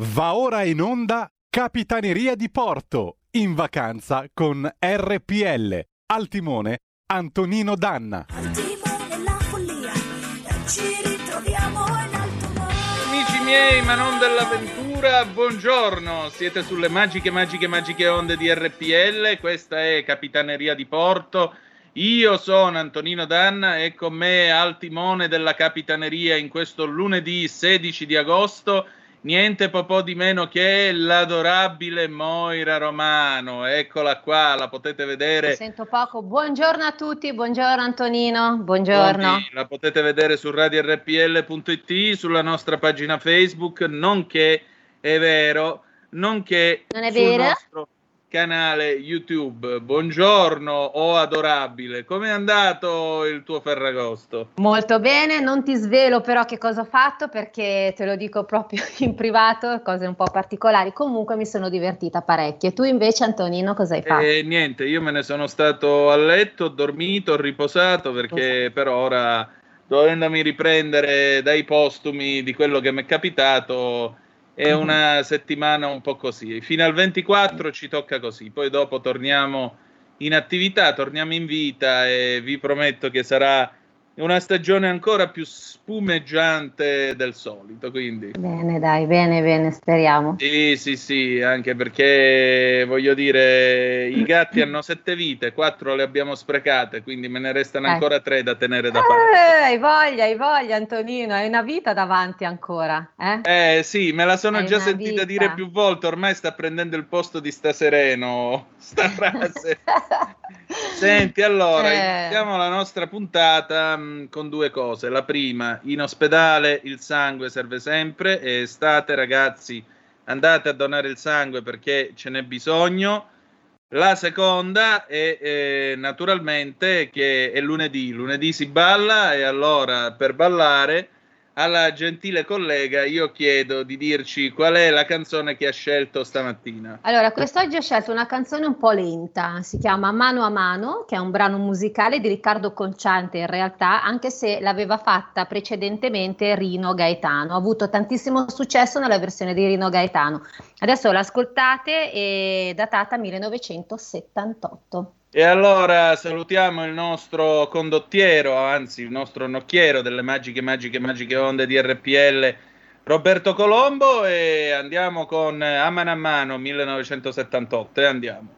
Va ora in onda Capitaneria di Porto, in vacanza con RPL. Al timone Antonino Danna. Al timone la follia, ci ritroviamo in alto mare. Amici miei, ma non dell'avventura, buongiorno. Siete sulle magiche, magiche, magiche onde di RPL. Questa è Capitaneria di Porto. Io sono Antonino Danna e con me al timone della Capitaneria in questo lunedì 16 di agosto niente po' di meno che l'adorabile Moira Romano. Eccola qua, la potete vedere. Sento poco. Buongiorno a tutti, buongiorno Antonino, buongiorno. Buondì, La potete vedere su radiorpl.it, sulla nostra pagina Facebook, nonché è vero, nonché Non è vero? nostro canale YouTube. Buongiorno, o adorabile. Com'è andato il tuo Ferragosto? Molto bene, non ti svelo però che cosa ho fatto perché te lo dico proprio in privato, cose un po' particolari. Comunque mi sono divertita parecchio. E tu invece Antonino cosa hai fatto? E niente, io me ne sono stato a letto, ho dormito, ho riposato perché per ora, dovendomi riprendere dai postumi di quello che mi è capitato, è una settimana un po' così. Fino al 24 ci tocca così, poi dopo torniamo in attività, torniamo in vita e vi prometto che sarà una stagione ancora più spumeggiante del solito. Quindi. Bene, dai, bene, bene, speriamo. Sì, sì, sì, anche perché voglio dire, i gatti hanno sette vite, quattro le abbiamo sprecate, quindi me ne restano Eh. ancora tre da tenere da Eh, parte. hai voglia, hai voglia Antonino, hai una vita davanti ancora, eh? Eh sì, me la sono Hai già sentita vita. dire più volte, ormai sta prendendo il posto di sta sereno, sta frase. Senti, allora, Eh. iniziamo la nostra puntata con due cose. La prima, in ospedale il sangue serve sempre, è estate ragazzi, andate a donare il sangue perché ce n'è bisogno. La seconda è eh, naturalmente che è lunedì, lunedì si balla e allora per ballare alla gentile collega io chiedo di dirci qual è la canzone che ha scelto stamattina. Allora, quest'oggi ho scelto una canzone un po' lenta, si chiama Mano a Mano, che è un brano musicale di Riccardo Conciante in realtà, anche se l'aveva fatta precedentemente Rino Gaetano. Ha avuto tantissimo successo nella versione di Rino Gaetano. Adesso l'ascoltate, è datata 1978. E allora salutiamo il nostro condottiero, anzi il nostro nocchiero delle magiche, magiche, magiche onde di RPL, Roberto Colombo, e andiamo con A mano a mano 1978 e andiamo.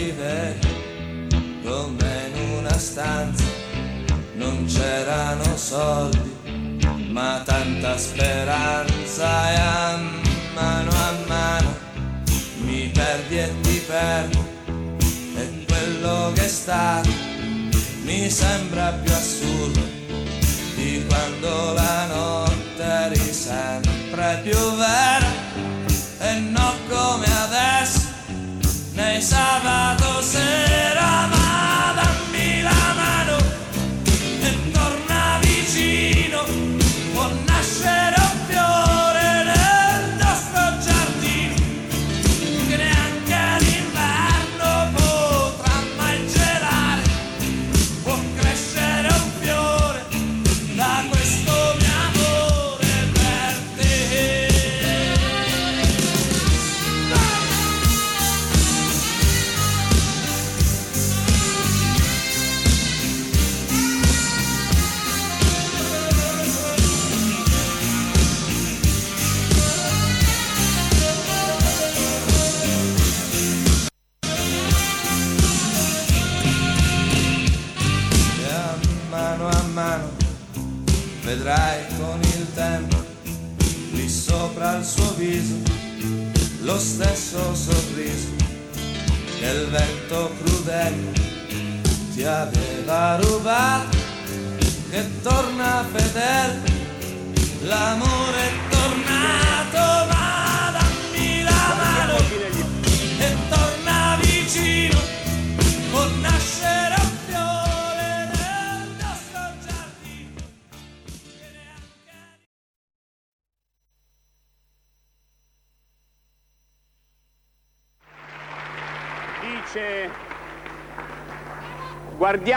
come in una stanza non c'erano soldi ma tanta speranza e a mano a mano mi perdi e ti perdo e quello che è stato mi sembra più assurdo di quando la notte eri sempre più vera e non come adesso nei sabato sera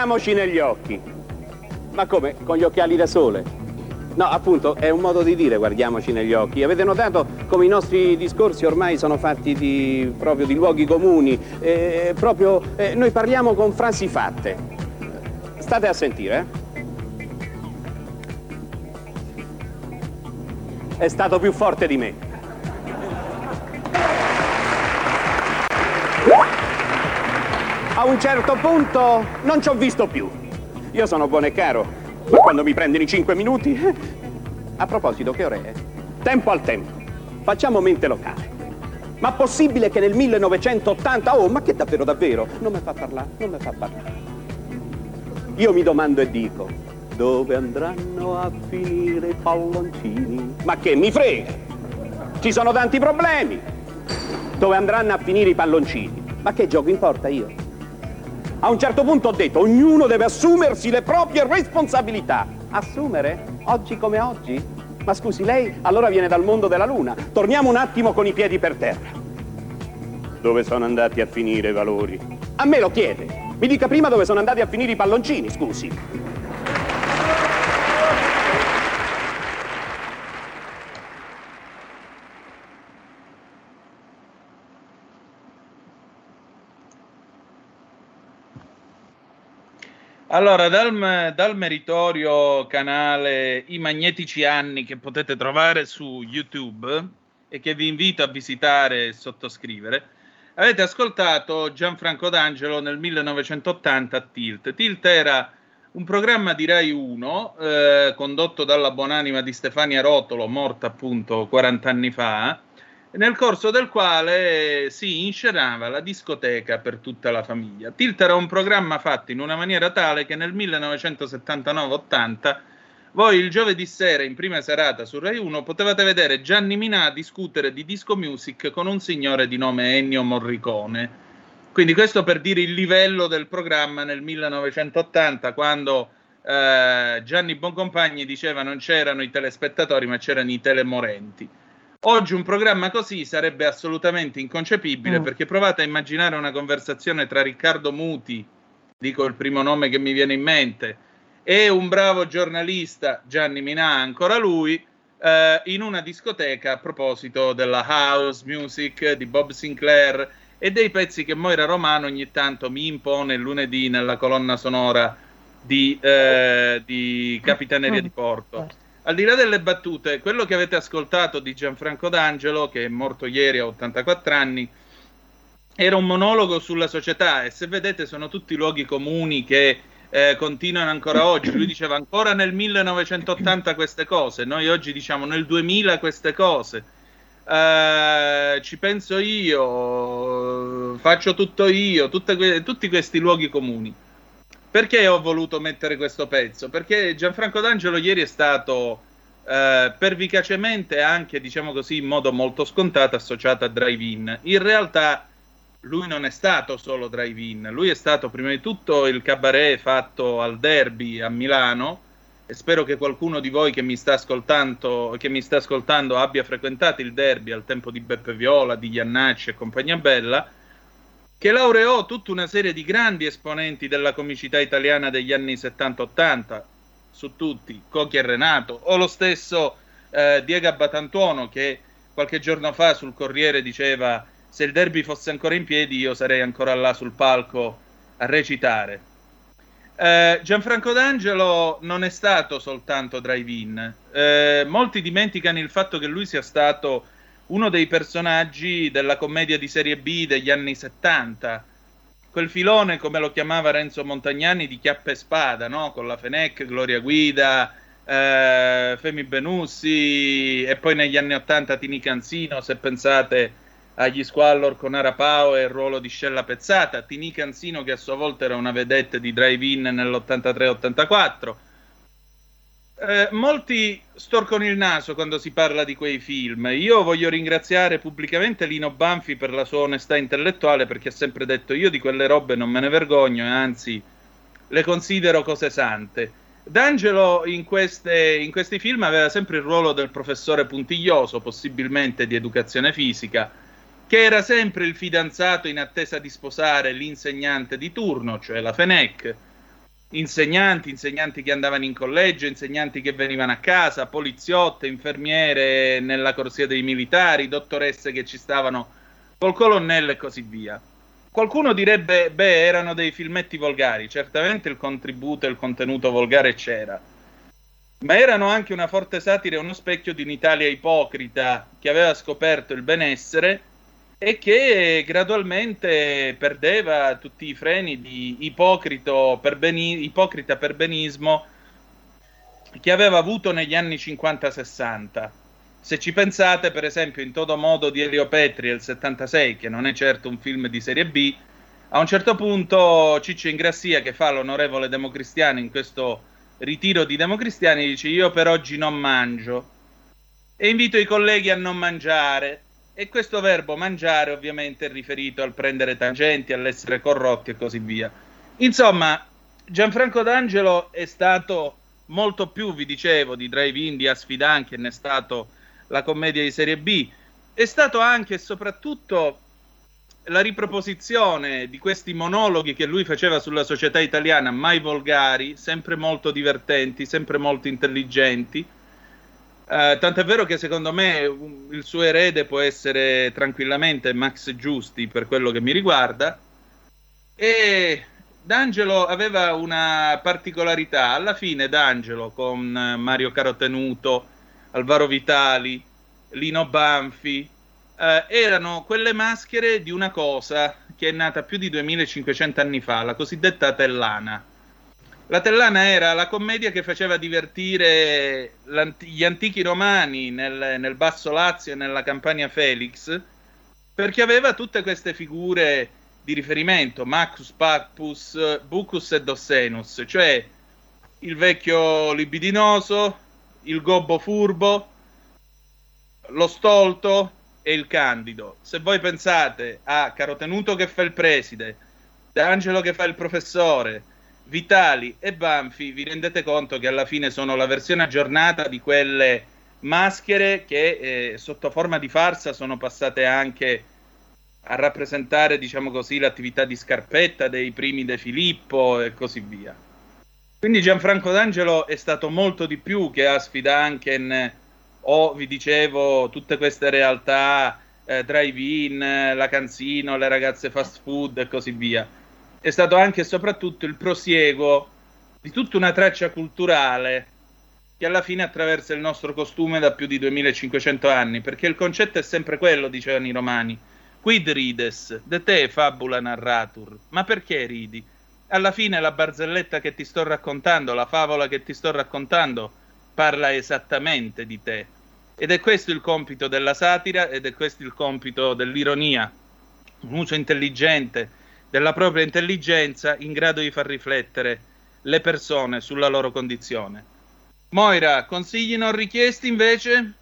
guardiamoci negli occhi. Ma come? Con gli occhiali da sole? No, appunto, è un modo di dire guardiamoci negli occhi. Avete notato come i nostri discorsi ormai sono fatti di, proprio di luoghi comuni, eh, proprio eh, noi parliamo con frasi fatte. State a sentire, eh? È stato più forte di me. A un certo punto non ci ho visto più. Io sono buono e caro, ma quando mi prendono i cinque minuti... A proposito, che ore è? Tempo al tempo. Facciamo mente locale. Ma possibile che nel 1980... Oh, ma che davvero, davvero? Non mi fa parlare, non mi fa parlare. Io mi domando e dico, dove andranno a finire i palloncini? Ma che mi frega? Ci sono tanti problemi. Dove andranno a finire i palloncini? Ma che gioco importa io? A un certo punto ho detto, ognuno deve assumersi le proprie responsabilità. Assumere? Oggi come oggi? Ma scusi, lei allora viene dal mondo della luna. Torniamo un attimo con i piedi per terra. Dove sono andati a finire i valori? A me lo chiede. Mi dica prima dove sono andati a finire i palloncini, scusi. Allora, dal, dal meritorio canale I Magnetici Anni che potete trovare su YouTube e che vi invito a visitare e sottoscrivere, avete ascoltato Gianfranco D'Angelo nel 1980 a Tilt. Tilt era un programma di Rai 1 eh, condotto dalla buonanima di Stefania Rotolo, morta appunto 40 anni fa, nel corso del quale si inscenava la discoteca per tutta la famiglia. Tilt era un programma fatto in una maniera tale che nel 1979-80 voi il giovedì sera in prima serata su Rai 1 potevate vedere Gianni Minà discutere di disco music con un signore di nome Ennio Morricone. Quindi questo per dire il livello del programma nel 1980 quando eh, Gianni Boncompagni diceva non c'erano i telespettatori ma c'erano i telemorenti. Oggi un programma così sarebbe assolutamente inconcepibile Mm. perché provate a immaginare una conversazione tra Riccardo Muti, dico il primo nome che mi viene in mente, e un bravo giornalista, Gianni Minà, ancora lui, eh, in una discoteca a proposito della house music di Bob Sinclair e dei pezzi che Moira Romano ogni tanto mi impone lunedì nella colonna sonora di, eh, di Capitaneria di Porto. Al di là delle battute, quello che avete ascoltato di Gianfranco D'Angelo, che è morto ieri a 84 anni, era un monologo sulla società e se vedete sono tutti luoghi comuni che eh, continuano ancora oggi. Lui diceva ancora nel 1980 queste cose, noi oggi diciamo nel 2000 queste cose. Eh, ci penso io, faccio tutto io, que- tutti questi luoghi comuni. Perché ho voluto mettere questo pezzo? Perché Gianfranco D'Angelo ieri è stato eh, pervicacemente, anche diciamo così, in modo molto scontato, associato a Drive-In. In realtà lui non è stato solo Drive-In, lui è stato prima di tutto il cabaret fatto al Derby a Milano e spero che qualcuno di voi che mi sta ascoltando, che mi sta ascoltando abbia frequentato il Derby al tempo di Beppe Viola, di Iannacci e compagnia bella che laureò tutta una serie di grandi esponenti della comicità italiana degli anni 70-80, su tutti, Cocchi e Renato, o lo stesso eh, Diego Abbatantuono che qualche giorno fa sul Corriere diceva se il derby fosse ancora in piedi io sarei ancora là sul palco a recitare. Eh, Gianfranco D'Angelo non è stato soltanto drive-in, Eh, molti dimenticano il fatto che lui sia stato uno dei personaggi della commedia di serie B degli anni 70, quel filone, come lo chiamava Renzo Montagnani, di chiappe e spada, no? con la Fenech, Gloria Guida, eh, Femi Benussi e poi negli anni 80 Tini Canzino, se pensate agli Squallor con Arapao e il ruolo di Scella Pezzata, Tini Canzino che a sua volta era una vedette di drive-in nell'83-84. Eh, molti storcono il naso quando si parla di quei film. Io voglio ringraziare pubblicamente Lino Banfi per la sua onestà intellettuale perché ha sempre detto io di quelle robe non me ne vergogno e anzi le considero cose sante. D'Angelo in, queste, in questi film aveva sempre il ruolo del professore puntiglioso, possibilmente di educazione fisica, che era sempre il fidanzato in attesa di sposare l'insegnante di turno, cioè la FENEC. Insegnanti, insegnanti che andavano in collegio, insegnanti che venivano a casa, poliziotte, infermiere nella corsia dei militari, dottoresse che ci stavano col colonnello e così via. Qualcuno direbbe, beh, erano dei filmetti volgari, certamente il contributo e il contenuto volgare c'era, ma erano anche una forte satira e uno specchio di un'Italia ipocrita che aveva scoperto il benessere e che gradualmente perdeva tutti i freni di perbeni- ipocrita perbenismo che aveva avuto negli anni 50-60. Se ci pensate, per esempio, in Todo Modo di Elio Petri del 76, che non è certo un film di serie B, a un certo punto Ciccio Ingrassia, che fa l'onorevole democristiano in questo ritiro di democristiani, dice io per oggi non mangio e invito i colleghi a non mangiare. E questo verbo mangiare ovviamente è riferito al prendere tangenti, all'essere corrotti e così via. Insomma, Gianfranco D'Angelo è stato molto più, vi dicevo, di Asfidan, che ne è stato la commedia di serie B. È stato anche e soprattutto la riproposizione di questi monologhi che lui faceva sulla società italiana, mai volgari, sempre molto divertenti, sempre molto intelligenti. Uh, tant'è vero che secondo me il suo erede può essere tranquillamente Max Giusti per quello che mi riguarda. E D'Angelo aveva una particolarità. Alla fine D'Angelo con Mario Carotenuto, Alvaro Vitali, Lino Banfi, eh, erano quelle maschere di una cosa che è nata più di 2500 anni fa, la cosiddetta Tellana. La Tellana era la commedia che faceva divertire gli antichi romani nel, nel Basso Lazio e nella Campania Felix, perché aveva tutte queste figure di riferimento, Macus, Pappus, Bucus e Dossenus, cioè il vecchio libidinoso, il gobbo furbo, lo stolto e il candido. Se voi pensate a Carotenuto che fa il preside, D'Angelo che fa il professore, Vitali e Banfi, vi rendete conto che alla fine sono la versione aggiornata di quelle maschere che eh, sotto forma di farsa sono passate anche a rappresentare, diciamo così, l'attività di Scarpetta dei primi De Filippo e così via. Quindi Gianfranco D'Angelo è stato molto di più che Asfid Anken o, vi dicevo, tutte queste realtà, eh, drive-in, la canzino, le ragazze fast food e così via. È stato anche e soprattutto il prosieguo di tutta una traccia culturale che alla fine attraversa il nostro costume da più di 2500 anni, perché il concetto è sempre quello, dicevano i romani. Quid rides, de te fabula narratur. Ma perché ridi? alla fine la barzelletta che ti sto raccontando, la favola che ti sto raccontando, parla esattamente di te. Ed è questo il compito della satira ed è questo il compito dell'ironia, un uso intelligente della propria intelligenza in grado di far riflettere le persone sulla loro condizione. Moira, consigli non richiesti invece?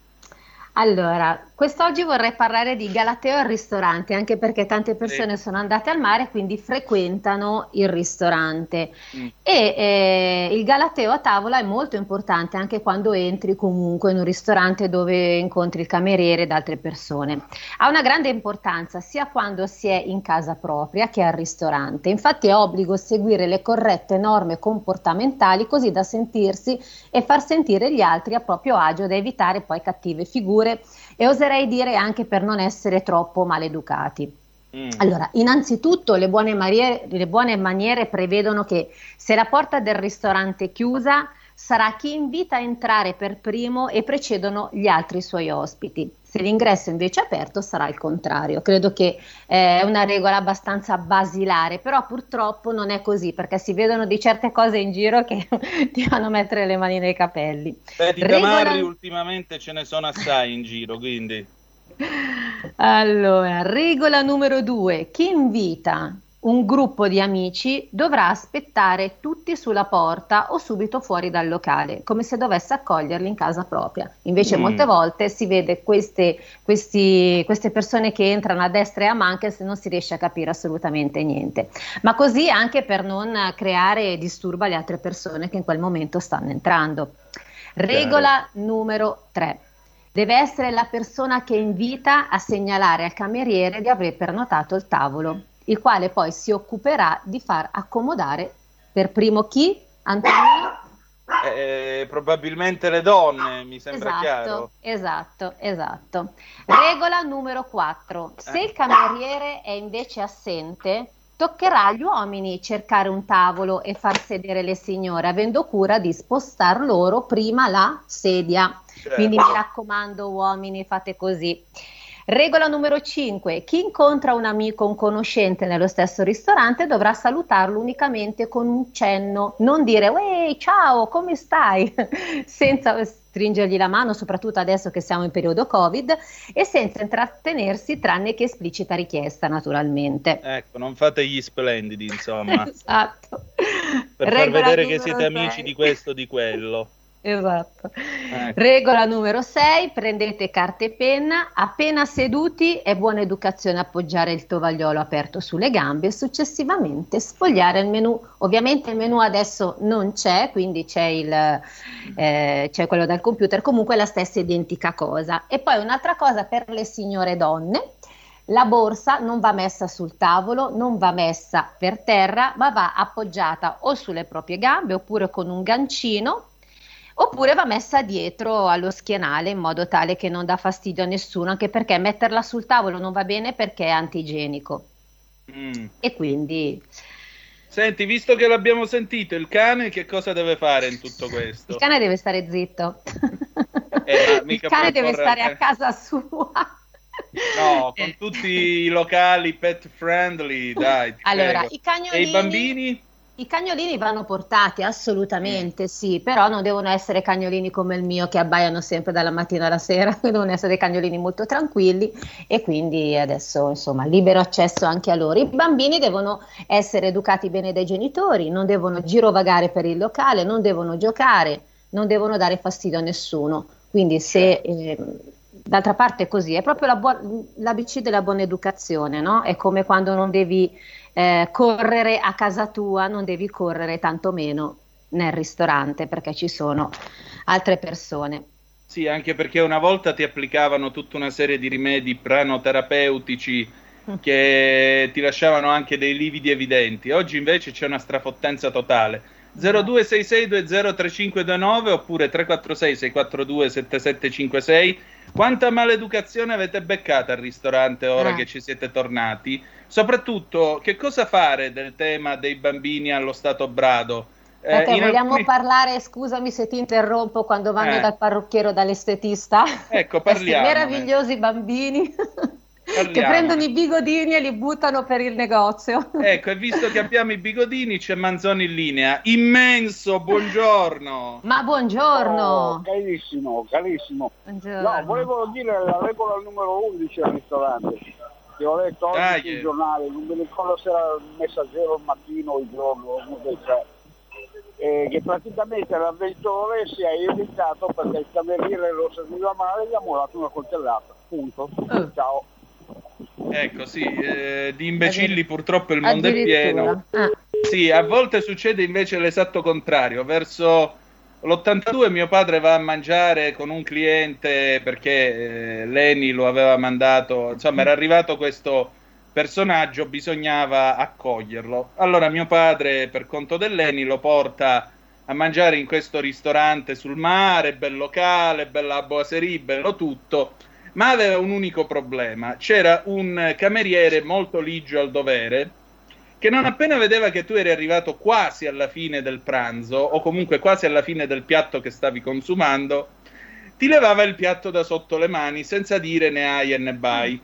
Allora, quest'oggi vorrei parlare di Galateo al ristorante, anche perché tante persone sì. sono andate al mare, quindi frequentano il ristorante. Mm. E eh, il Galateo a tavola è molto importante anche quando entri comunque in un ristorante dove incontri il cameriere ed altre persone. Ha una grande importanza sia quando si è in casa propria che al ristorante. Infatti è obbligo seguire le corrette norme comportamentali così da sentirsi e far sentire gli altri a proprio agio da evitare poi cattive figure e oserei dire anche per non essere troppo maleducati. Mm. Allora, innanzitutto le buone, maniere, le buone maniere prevedono che se la porta del ristorante è chiusa, sarà chi invita a entrare per primo e precedono gli altri suoi ospiti. Se l'ingresso invece è aperto sarà il contrario. Credo che eh, è una regola abbastanza basilare, però purtroppo non è così perché si vedono di certe cose in giro che ti fanno mettere le mani nei capelli. Beh, di Regola- tamarri ultimamente ce ne sono assai in giro, quindi... Allora, regola numero due, chi invita un gruppo di amici dovrà aspettare tutti sulla porta o subito fuori dal locale, come se dovesse accoglierli in casa propria. Invece Mm. molte volte si vede queste, questi- queste persone che entrano a destra e a manca e non si riesce a capire assolutamente niente. Ma così anche per non creare disturbo alle altre persone che in quel momento stanno entrando. Regola numero 3. Deve essere la persona che invita a segnalare al cameriere di aver pernotato il tavolo, il quale poi si occuperà di far accomodare per primo chi? Antonio? Eh, probabilmente le donne, mi sembra chiaro. Esatto, esatto. Regola numero 4. Se il cameriere è invece assente, toccherà agli uomini cercare un tavolo e far sedere le signore, avendo cura di spostar loro prima la sedia. Certo. Quindi mi raccomando, uomini, fate così. Regola numero 5. Chi incontra un amico o un conoscente nello stesso ristorante dovrà salutarlo unicamente con un cenno, non dire Uè, ciao, come stai? senza stringergli la mano, soprattutto adesso che siamo in periodo Covid, e senza intrattenersi tranne che esplicita richiesta, naturalmente. Ecco, non fate gli splendidi, insomma, Esatto. per far Regola vedere che siete amici sei. di questo o di quello. Esatto. Ecco. Regola numero 6, prendete carta e penna, appena seduti è buona educazione appoggiare il tovagliolo aperto sulle gambe e successivamente sfogliare il menù. Ovviamente il menù adesso non c'è, quindi c'è, il, eh, c'è quello dal computer, comunque è la stessa identica cosa. E poi un'altra cosa per le signore donne, la borsa non va messa sul tavolo, non va messa per terra, ma va appoggiata o sulle proprie gambe oppure con un gancino oppure va messa dietro allo schienale in modo tale che non dà fastidio a nessuno, anche perché metterla sul tavolo non va bene perché è antigenico. Mm. E quindi Senti, visto che l'abbiamo sentito, il cane che cosa deve fare in tutto questo? il cane deve stare zitto. Eh, il cane deve correre stare a casa sua. No, con tutti i locali pet friendly, dai. Allora, prego. i cagnolini, E i bambini? I cagnolini vanno portati assolutamente, sì, però non devono essere cagnolini come il mio che abbaiano sempre dalla mattina alla sera, devono essere cagnolini molto tranquilli e quindi adesso insomma libero accesso anche a loro. I bambini devono essere educati bene dai genitori, non devono girovagare per il locale, non devono giocare, non devono dare fastidio a nessuno. Quindi se eh, d'altra parte è così, è proprio la buo- l'ABC della buona educazione, no? È come quando non devi eh, correre a casa tua, non devi correre tantomeno nel ristorante perché ci sono altre persone. Sì, anche perché una volta ti applicavano tutta una serie di rimedi pranoterapeutici che ti lasciavano anche dei lividi evidenti. Oggi invece c'è una strafottenza totale. 0266203529 oppure 346 642 7756. Quanta maleducazione avete beccata al ristorante ora Eh. che ci siete tornati? Soprattutto, che cosa fare del tema dei bambini allo stato brado? Eh, Perché vogliamo alcuni- parlare, scusami se ti interrompo, quando vanno Eh. dal parrucchiere o dall'estetista? Ecco, Questi parliamone. meravigliosi bambini che Parliamone. prendono i bigodini e li buttano per il negozio. Ecco, e visto che abbiamo i bigodini, c'è Manzoni in linea. Immenso, buongiorno. Ma buongiorno! Oh, carissimo, carissimo. Buongiorno. No, volevo dire la regola numero 11 al ristorante, che ho letto oggi Dai. sul giornale, non mi ricordo se era il messaggero il mattino o il giorno, uno dei tre, eh, che praticamente l'avventore si è irritato perché il cameriere lo serviva male e gli ha molato una coltellata. Punto. Eh. Ciao. Ecco, sì, eh, di imbecilli purtroppo il mondo è pieno. Ah, Sì, a volte succede invece l'esatto contrario. Verso l'82 mio padre va a mangiare con un cliente perché eh, Leni lo aveva mandato, insomma era arrivato questo personaggio, bisognava accoglierlo. Allora mio padre per conto dell'Eni lo porta a mangiare in questo ristorante sul mare, bel locale, bella boiserie, bello tutto, ma aveva un unico problema. C'era un cameriere molto ligio al dovere che non appena vedeva che tu eri arrivato quasi alla fine del pranzo, o comunque quasi alla fine del piatto che stavi consumando, ti levava il piatto da sotto le mani senza dire ne hai e ne bai.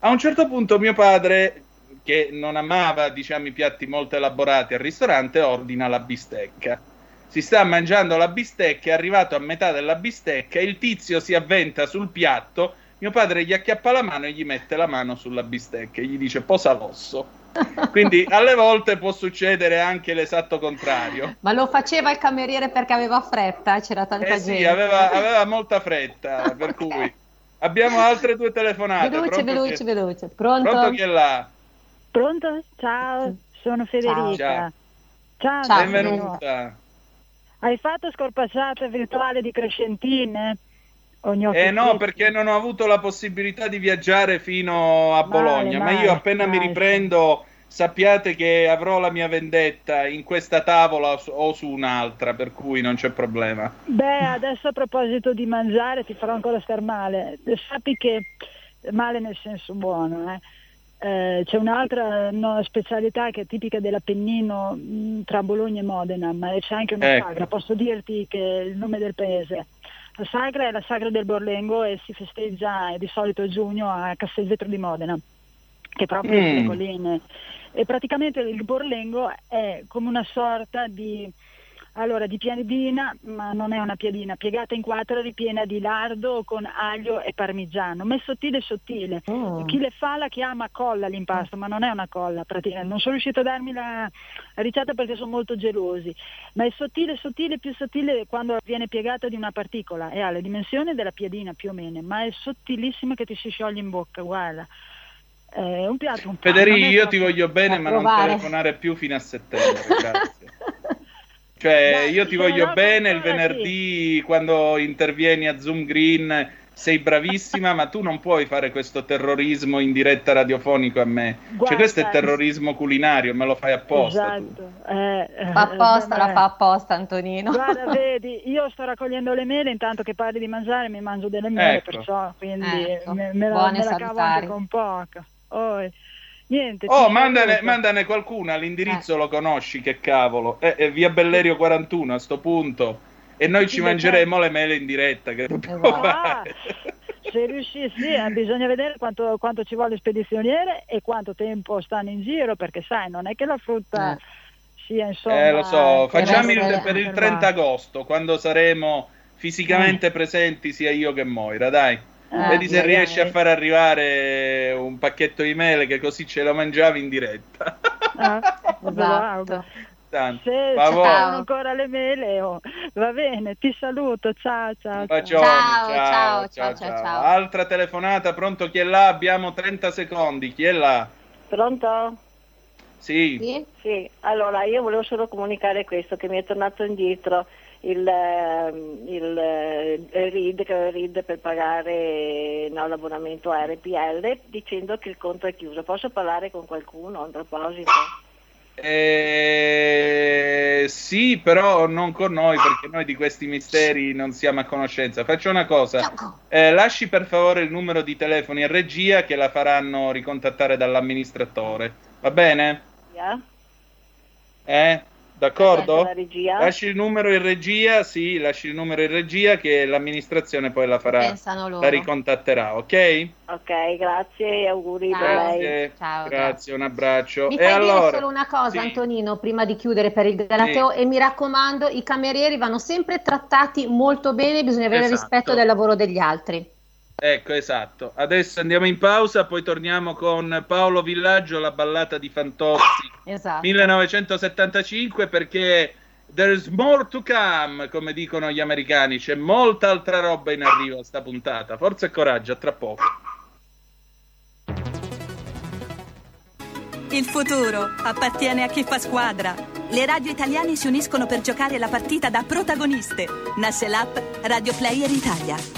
A un certo punto mio padre, che non amava diciamo, i piatti molto elaborati al ristorante, ordina la bistecca. Si sta mangiando la bistecca, è arrivato a metà della bistecca, il tizio si avventa sul piatto, mio padre gli acchiappa la mano e gli mette la mano sulla bistecca e gli dice posa l'osso. Quindi alle volte può succedere anche l'esatto contrario. Ma lo faceva il cameriere perché aveva fretta, c'era tanta Eh gente. sì, aveva, aveva molta fretta, per Ok. cui abbiamo altre due telefonate. Veloce, Pronto veloce, chi- veloce. Pronto? Pronto chi è là? Pronto? Ciao, sono Federica. Ciao. Ciao, Ciao. Benvenuta. Hai fatto scorpacciata virtuale di Crescentine? Eh no, perché non ho avuto la possibilità di viaggiare fino a Male, Bologna, ma male, io appena mi male. riprendo sappiate che avrò la mia vendetta in questa tavola o su- o su un'altra, per cui non c'è problema. Beh, adesso a proposito di mangiare ti farò ancora star male. Sappi che male nel senso buono, eh. Eh, c'è un'altra no, specialità che è tipica dell'Appennino mh, tra Bologna e Modena, ma c'è anche una Ecco. sagra. Posso dirti che è il nome del paese. La sagra è la sagra del Borlengo e si festeggia eh, di solito a giugno a Castelvetro di Modena, che è proprio Mm. sulle colline. E praticamente il Borlengo è come una sorta di allora, di piadina, ma non è una piadina, piegata in quattro, ripiena di lardo con aglio e parmigiano, ma è sottile sottile. Mm. Chi le fa la chiama colla l'impasto, ma non è una colla, praticamente. non sono riuscito a darmi la ricetta perché sono molto gelosi, ma è sottile, sottile, più sottile quando viene piegata di una particola e ha le dimensioni della piadina più o meno, ma è sottilissima che ti si scioglie in bocca, guarda. È un piatto un po'. Federico, non io ti voglio bene, ma non provare. telefonare più fino a settembre, grazie. Cioè, Dai, io ti voglio bene, il venerdì quando intervieni a Zoom Green sei bravissima, ma tu non puoi fare questo terrorismo in diretta radiofonico a me. cioè, Guarda, questo è terrorismo culinario, me lo fai apposta tu. Esatto. eh, eh, Fa apposta, eh, la fa apposta Antonino. Guarda, vedi, io sto raccogliendo le mele, intanto che parli di mangiare mi mangio delle mele, Ecco. perciò quindi Ecco, me, me la, me la cavo anche con poco. Oh, niente. Oh, mandane, mandane qualcuna, l'indirizzo Eh. lo conosci, che cavolo. È, è via Bellerio 41 a sto punto. E noi ci Sì, mangeremo le mele in diretta, che dobbiamo. Ah, fare. se riuscissi, eh, bisogna vedere quanto, quanto ci vuole spedizioniere e quanto tempo stanno in giro, perché sai, non è che la frutta Eh. sia insomma... Eh, lo so, facciamo il- per il fermata. 30 agosto, quando saremo fisicamente presenti sia io che Moira, dai. Eh, Vedi se magari. riesci a far arrivare un pacchetto di mele che così ce lo mangiavi in diretta. Ah. Esatto. Tanto, Se saranno ancora le mele, oh, va bene, ti saluto, ciao ciao. Ciao. bacione, Ciao, ciao, ciao, ciao, ciao, ciao. Altra telefonata, pronto chi è là? Abbiamo 30 secondi, chi è là? Pronto? Sì, Sì? Sì, allora io volevo solo comunicare questo, che mi è tornato indietro il, ehm, il, eh, il RID, che avevo il RID per pagare no, l'abbonamento a RPL, dicendo che il conto è chiuso. Posso parlare con qualcuno a proposito? Eh, sì, però non con noi perché noi di questi misteri non siamo a conoscenza. Faccio una cosa, eh, lasci per favore il numero di telefono in regia che la faranno ricontattare dall'amministratore. Va bene? Yeah? Eh? D'accordo? Lasci il numero in regia, sì, lasci il numero in regia che l'amministrazione poi la farà, la ricontatterà, ok? Ok, grazie e auguri Ciao. Grazie, Ciao, grazie, un abbraccio. Mi e fai allora, dire solo una cosa, Sì. Antonino, prima di chiudere per il Galateo, Sì. e mi raccomando, i camerieri vanno sempre trattati molto bene, bisogna avere Esatto. rispetto del lavoro degli altri. Ecco, esatto. Adesso andiamo in pausa, poi torniamo con Paolo Villaggio, la ballata di Fantozzi Esatto. 1975, perché there's more to come, come dicono gli americani, c'è molta altra roba in arrivo a sta puntata. Forza e coraggio, a tra poco. Il futuro appartiene a chi fa squadra. Le radio italiane si uniscono per giocare la partita da protagoniste. Nasce l'app Radio Player Italia.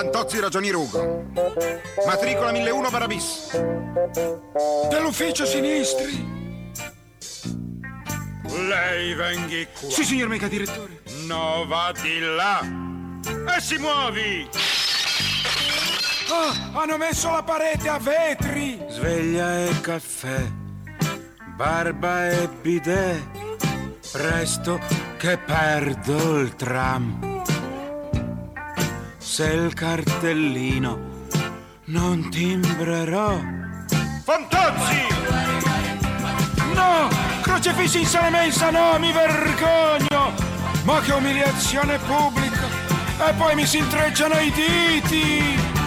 Fantozzi Ragionier Ugo. Matricola 1001 Barabis. Dell'ufficio sinistri. Lei venghi qua. Sì, signor mega direttore. No, va di là. E si muovi. Ah, hanno messo la parete a vetri. Sveglia e caffè, barba e bidet. Presto che perdo il tram. Se il cartellino non timbrerò. Fantozzi! No! Crocefissi in sala mensa, no, mi vergogno! Ma che umiliazione pubblica! E poi mi si intrecciano i diti!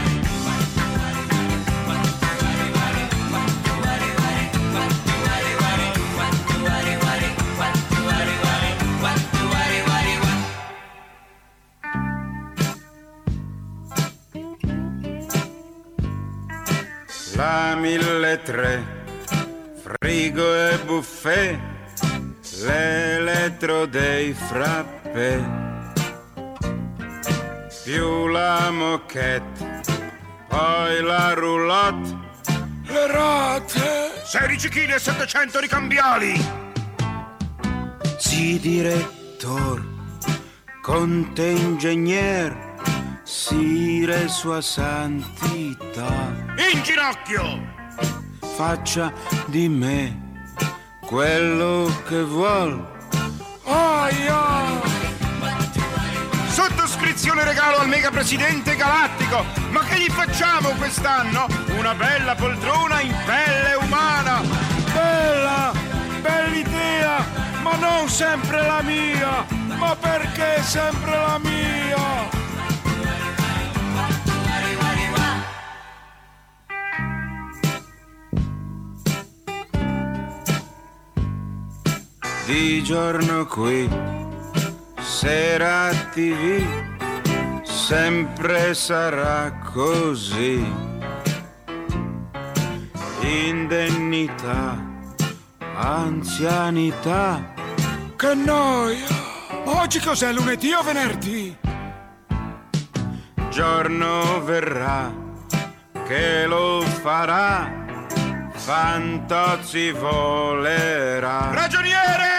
La mille tre, frigo e buffet, l'elettro dei frappè, più la moquette, poi la roulotte, Le rate! 16 kg e 700 ricambiali. sì direttor, conte ingegner, sire sua santità. In ginocchio! faccia di me quello che vuol. Aia! Sottoscrizione regalo al mega presidente galattico. Ma che gli facciamo quest'anno? Una bella poltrona in pelle umana. Bella! Bella idea! Ma non sempre la mia! Ma perché sempre la mia? Di giorno qui, sera TV, sempre sarà così. Indennità, anzianità, Che noia! Oggi cos'è lunedì o venerdì? giorno verrà che lo farà. Fantozzi volerà. Ragioniere!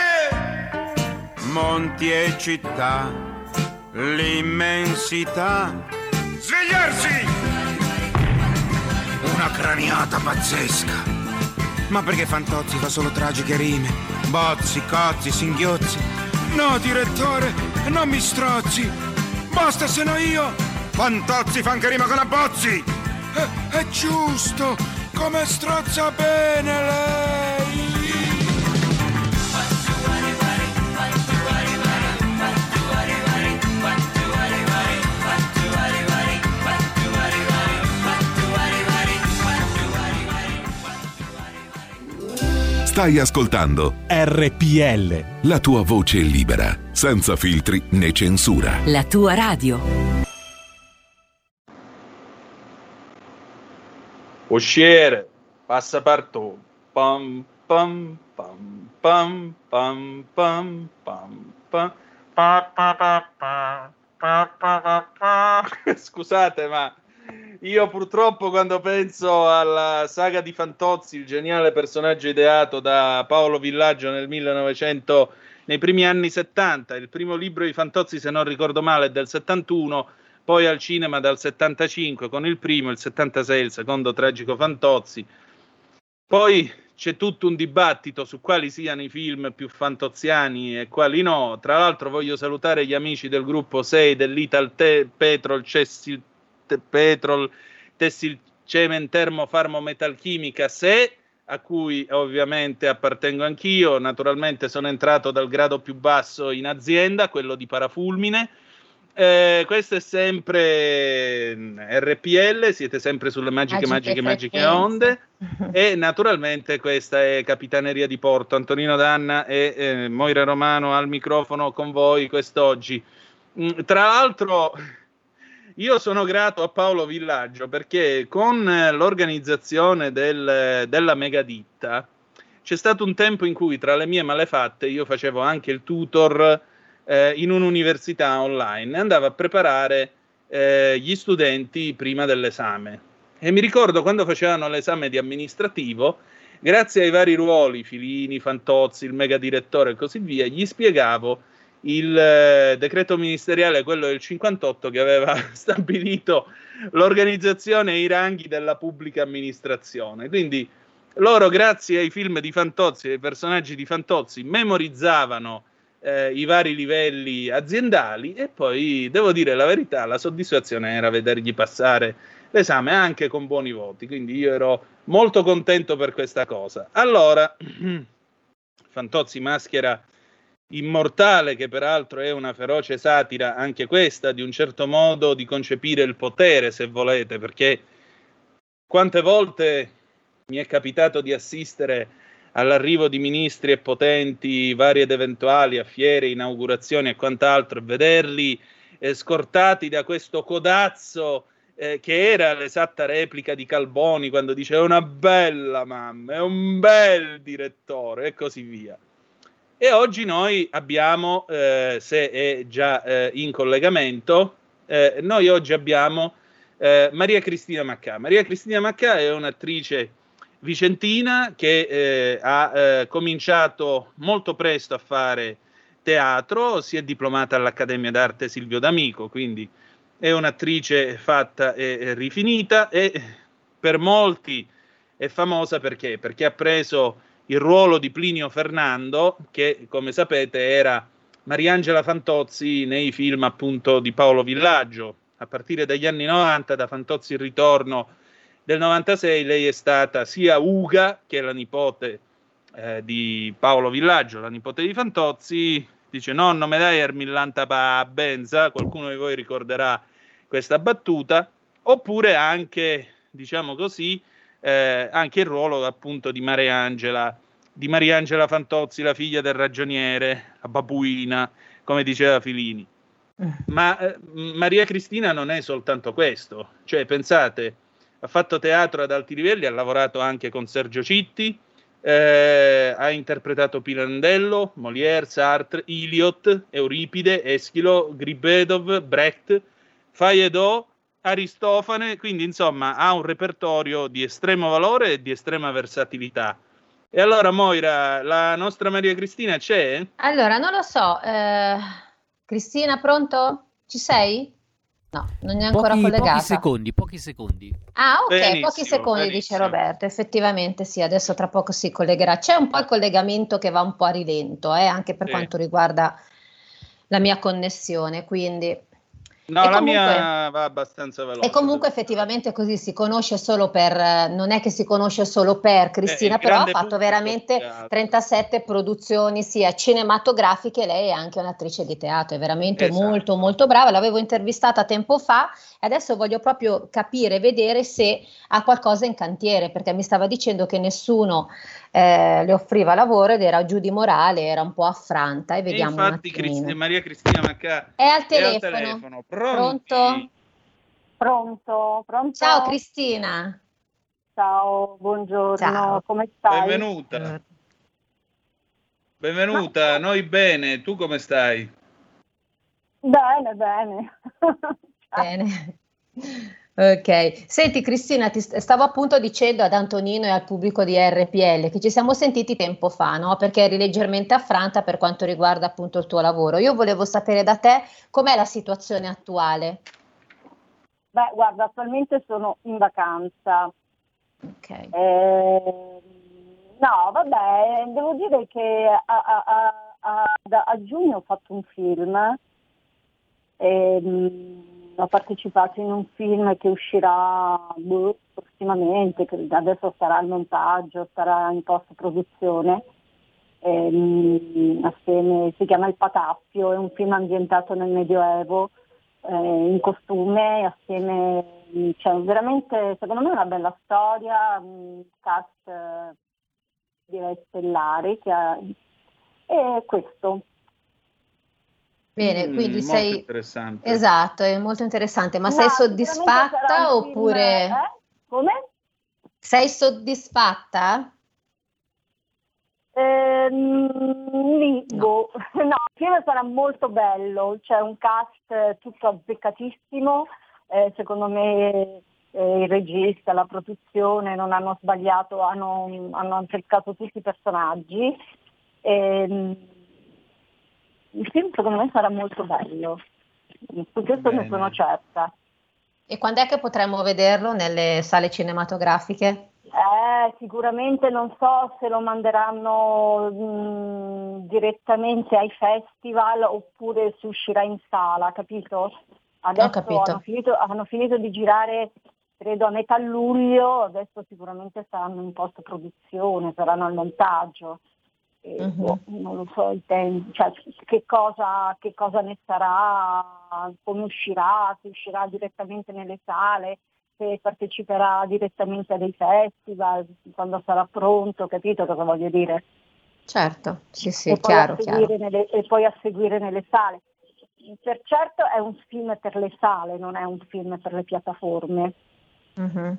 Monti e città, l'immensità. Svegliarsi! Una craniata pazzesca. Ma perché Fantozzi fa solo tragiche rime? Bozzi, cozzi, singhiozzi. No, direttore, non mi strozzi! Basta se no io! Fantozzi fa anche rima con abbozzi! È, è giusto! Come strozza bene lei! Stai ascoltando RPL. la tua voce libera, senza filtri né censura. La tua radio. Usciere, passapartout. Pam pam pam pam pam pam pam pam. Pa, pa, pa, pa, pa, pa, pa, pa. Scusate, ma io purtroppo quando penso alla saga di Fantozzi, il geniale personaggio ideato da Paolo Villaggio nel 1900, nei primi anni 70, il primo libro di Fantozzi, se non ricordo male, è del 71, poi al cinema dal 75 con il primo, il 76 il secondo tragico Fantozzi. Poi c'è tutto un dibattito su quali siano i film più fantoziani e quali no. Tra l'altro voglio salutare gli amici del gruppo 6 dell'Ital Te- Petrol Cessil Te- Petrol Tessil Cemen Termo Farmo Metalchimica Se a cui ovviamente appartengo anch'io. Naturalmente sono entrato dal grado più basso in azienda, quello di parafulmine Eh, questo è sempre mm, RPL, siete sempre sulle magiche, magiche, magiche, frequenze. onde. e naturalmente questa è Capitaneria di Porto. Antonino Danna e eh, Moira Romano al microfono con voi quest'oggi. Mm, Tra l'altro, io sono grato a Paolo Villaggio perché con eh, l'organizzazione del- della megaditta c'è stato un tempo in cui tra le mie malefatte io facevo anche il tutor eh, in un'università online e andavo a preparare eh, gli studenti prima dell'esame. E mi ricordo quando facevano l'esame di amministrativo, grazie ai vari ruoli, Filini, Fantozzi, il megadirettore e così via, gli spiegavo il eh, decreto ministeriale, quello del 58, che aveva stabilito l'organizzazione e i ranghi della pubblica amministrazione. Quindi loro, grazie ai film di Fantozzi e ai personaggi di Fantozzi, memorizzavano eh, i vari livelli aziendali e poi, devo dire la verità, la soddisfazione era vedergli passare l'esame anche con buoni voti, quindi io ero molto contento per questa cosa. Allora, Fantozzi maschera Immortale, che peraltro è una feroce satira, anche questa, di un certo modo di concepire il potere, se volete, perché quante volte mi è capitato di assistere all'arrivo di ministri e potenti, vari ed eventuali, a fiere, inaugurazioni e quant'altro, e vederli eh, scortati da questo codazzo eh, che era l'esatta replica di Calboni quando dice è una bella mamma, è un bel direttore e così via. E oggi noi abbiamo, eh, se è già eh, in collegamento, eh, noi oggi abbiamo eh, Maria Cristina Maccà. Maria Cristina Maccà è un'attrice vicentina che eh, ha eh, cominciato molto presto a fare teatro, si è diplomata all'Accademia d'Arte Silvio D'Amico, quindi è un'attrice fatta e e rifinita e per molti è famosa perché? Perché ha preso il ruolo di Plinio Fernando, che come sapete era Mariangela Fantozzi nei film appunto di Paolo Villaggio. A partire dagli anni 90, da Fantozzi il ritorno del 96, lei è stata sia Uga, che è la nipote eh, di Paolo Villaggio, la nipote di Fantozzi, dice nonno me dai Ermillanta pa Benza, qualcuno di voi ricorderà questa battuta, oppure anche, diciamo così, eh, anche il ruolo appunto di Mariangela, di Mariangela Fantozzi, la figlia del ragioniere, la babuina, come diceva Filini. Ma eh, Maria Cristina non è soltanto questo, cioè pensate, ha fatto teatro ad alti livelli, ha lavorato anche con Sergio Citti, eh, ha interpretato Pirandello, Molière, Sartre, Iliot, Euripide, Eschilo, Gribedov, Brecht, Fayedot, Aristofane, quindi insomma ha un repertorio di estremo valore e di estrema versatilità. E allora Moira, la nostra Maria Cristina c'è? Allora, non lo so, eh, Cristina, pronto? Ci sei? No, non è ancora Pochi, collegata. pochi secondi, pochi secondi. Ah, ok, Benissimo, pochi secondi dice benissimo. Roberto. Effettivamente sì, adesso tra poco si collegherà. C'è un po' il collegamento che va un po' a rilento, eh, anche per Sì. quanto riguarda la mia connessione, quindi No, E la comunque- mia va abbastanza veloce. E comunque effettivamente così si conosce solo per, eh, non è che si conosce solo per Cristina, il però ha fatto veramente teatro. 37 produzioni sia cinematografiche, lei è anche un'attrice di teatro, è veramente Esatto. molto molto brava, l'avevo intervistata tempo fa adesso voglio proprio capire, vedere se ha qualcosa in cantiere, perché mi stava dicendo che nessuno eh, le offriva lavoro ed era giù di morale, era un po' affranta e E vediamo un infatti attimino. Cristi- Maria Cristina Maccà È al è telefono. al telefono. Pronto? Pronto? Pronto? Ciao Cristina. Ciao, buongiorno, Ciao. come stai? Benvenuta. Benvenuta, noi bene, tu come stai? Bene, bene. Bene. Ok, senti Cristina, ti st- stavo appunto dicendo ad Antonino e al pubblico di RPL che ci siamo sentiti tempo fa, no? Perché eri leggermente affranta per quanto riguarda appunto il tuo lavoro. Io volevo sapere da te com'è la situazione attuale. Beh, guarda, attualmente sono in vacanza. Ok. Eh, no, vabbè, devo dire che a, a- a- a giugno ho fatto un film. Ehm, ho partecipato in un film che uscirà boh, prossimamente, che adesso sarà al montaggio, sarà in post-produzione. Ehm, si chiama Il Patappio, è un film ambientato nel Medioevo eh, in costume assieme, cioè veramente secondo me è una bella storia, un cast eh, direi stellare ha, e questo. Bene, Mm, quindi molto sei... interessante. Esatto, è molto interessante, ma No, sei soddisfatta un film, oppure... eh? Come? Sei soddisfatta? Ehm, lì, boh. No, il film sarà molto bello, c'è un cast eh, tutto azzeccatissimo, eh, secondo me eh, il regista, la produzione non hanno sbagliato, hanno, hanno azzeccato tutti i personaggi. Ehm, il film secondo me sarà molto bello, su questo ne sono certa. E quando è che potremo vederlo nelle sale cinematografiche? Eh, sicuramente non so se lo manderanno mh, direttamente ai festival oppure se uscirà in sala, capito? Adesso capito. Hanno, finito, hanno finito di girare, credo, a metà luglio, adesso sicuramente saranno in post-produzione, saranno al montaggio. E, Mhm. boh, non lo so, i tempi, cioè, che, cosa, che cosa ne sarà, come uscirà, se uscirà direttamente nelle sale, se parteciperà direttamente a dei festival, quando sarà pronto, capito cosa voglio dire? Certo, sì, sì, e, poi chiaro, a chiaro. seguire nelle, e poi a seguire nelle sale. Per certo è un film per le sale, non è un film per le piattaforme. Mhm.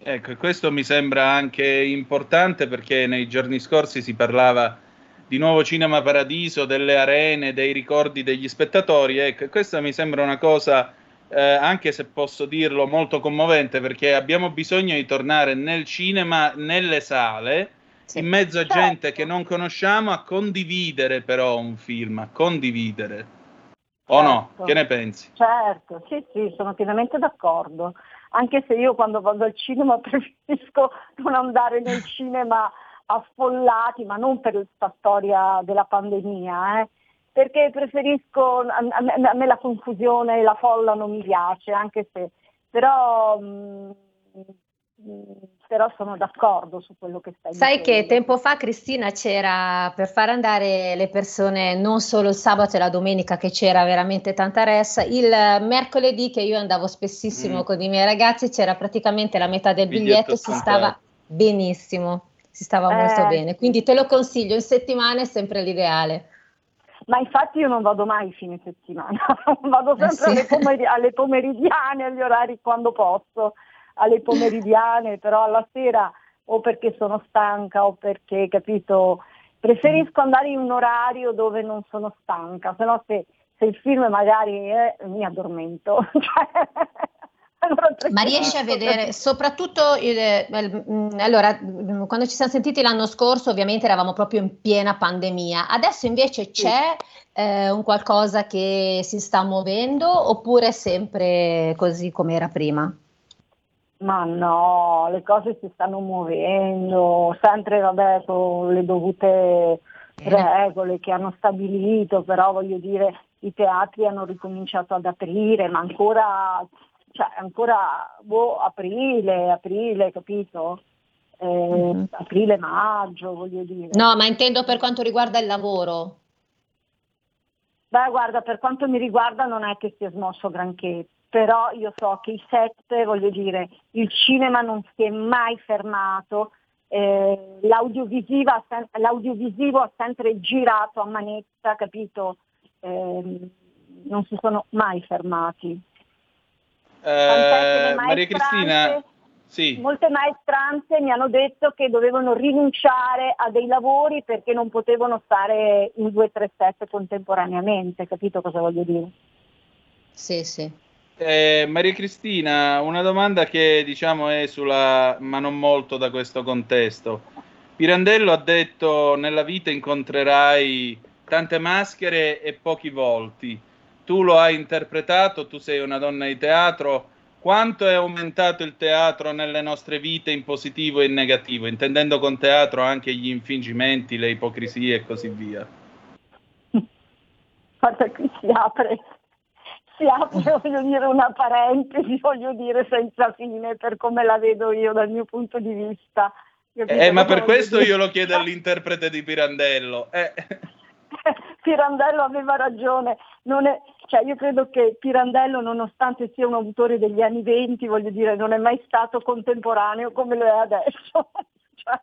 Ecco, e questo mi sembra anche importante perché nei giorni scorsi si parlava di nuovo Cinema Paradiso, delle arene, dei ricordi degli spettatori. Ecco, questa mi sembra una cosa, eh, anche se posso dirlo, molto commovente perché abbiamo bisogno di tornare nel cinema, nelle sale, in mezzo a gente che non conosciamo, a condividere però un film, a condividere. O no? Certo. Che ne pensi? Certo, sì, sì, sono pienamente d'accordo. Anche se io quando vado al cinema preferisco non andare nel cinema affollati, ma non per questa storia della pandemia, eh, perché preferisco, a, a me, a me la confusione e la folla non mi piace, anche se, però, mm, mm, però sono d'accordo su quello che stai Sai che dicendo. tempo fa, Cristina, c'era per far andare le persone non solo il sabato e la domenica, che c'era veramente tanta ressa, il mercoledì che io andavo spessissimo Mm. con i miei ragazzi, c'era praticamente la metà del Biglietto biglietto, si stava benissimo, si stava molto Eh, bene. Quindi te lo consiglio, in settimana è sempre l'ideale. Ma infatti io non vado mai fine settimana, vado Eh, sempre sì. alle, pomeri- alle pomeridiane, agli orari quando posso, alle pomeridiane, però alla sera o perché sono stanca o perché, capito, preferisco andare in un orario dove non sono stanca, se no se, se il film magari eh, mi addormento. Cioè, allora Ma riesci a vedere soprattutto mm, allora mm, quando ci siamo sentiti l'anno scorso ovviamente eravamo proprio in piena pandemia adesso invece c'è eh, un qualcosa che si sta muovendo oppure è sempre così come era prima? Ma no, le cose si stanno muovendo, sempre vabbè con le dovute regole che hanno stabilito, però voglio dire i teatri hanno ricominciato ad aprire, ma ancora, cioè, ancora boh, aprile, aprile, capito? Eh, Mhm. Aprile, maggio, voglio dire. No, ma intendo per quanto riguarda il lavoro. Beh, guarda, per quanto mi riguarda non è che si è smosso granché, però io so che i set, voglio dire, il cinema non si è mai fermato, eh, l'audiovisivo, ha sem- l'audiovisivo ha sempre girato a manetta, capito? Ehm, non si sono mai fermati. Eh, Maria Cristina, sì. Molte maestranze mi hanno detto che dovevano rinunciare a dei lavori perché non potevano stare in due o tre set contemporaneamente, capito cosa voglio dire? Sì, sì. Eh, Maria Cristina, una domanda che diciamo è sulla, ma non molto da questo contesto. Pirandello ha detto nella vita incontrerai tante maschere e pochi volti. Tu lo hai interpretato, tu sei una donna di teatro. Quanto è aumentato il teatro nelle nostre vite in positivo e in negativo, intendendo con teatro anche gli infingimenti, le ipocrisie e così via? Guarda, qui si apre, si apre, voglio dire, una parentesi, voglio dire, senza fine per come la vedo io dal mio punto di vista. Eh, ma per questo io lo chiedo all'interprete di Pirandello. Eh. Pirandello aveva ragione, non è, cioè io credo che Pirandello nonostante sia un autore degli anni venti, voglio dire, non è mai stato contemporaneo come lo è adesso. Cioè,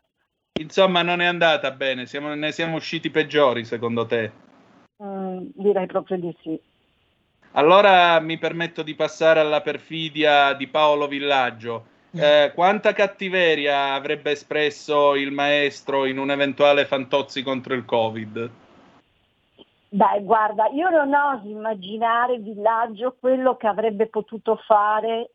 Insomma, non è andata bene, siamo- ne siamo usciti peggiori secondo te. mm, direi proprio di sì. Allora mi permetto di passare alla perfidia di Paolo Villaggio. Eh, quanta cattiveria avrebbe espresso il maestro in un eventuale Fantozzi contro il Covid? Dai, guarda, io non oso immaginare Villaggio quello che avrebbe potuto fare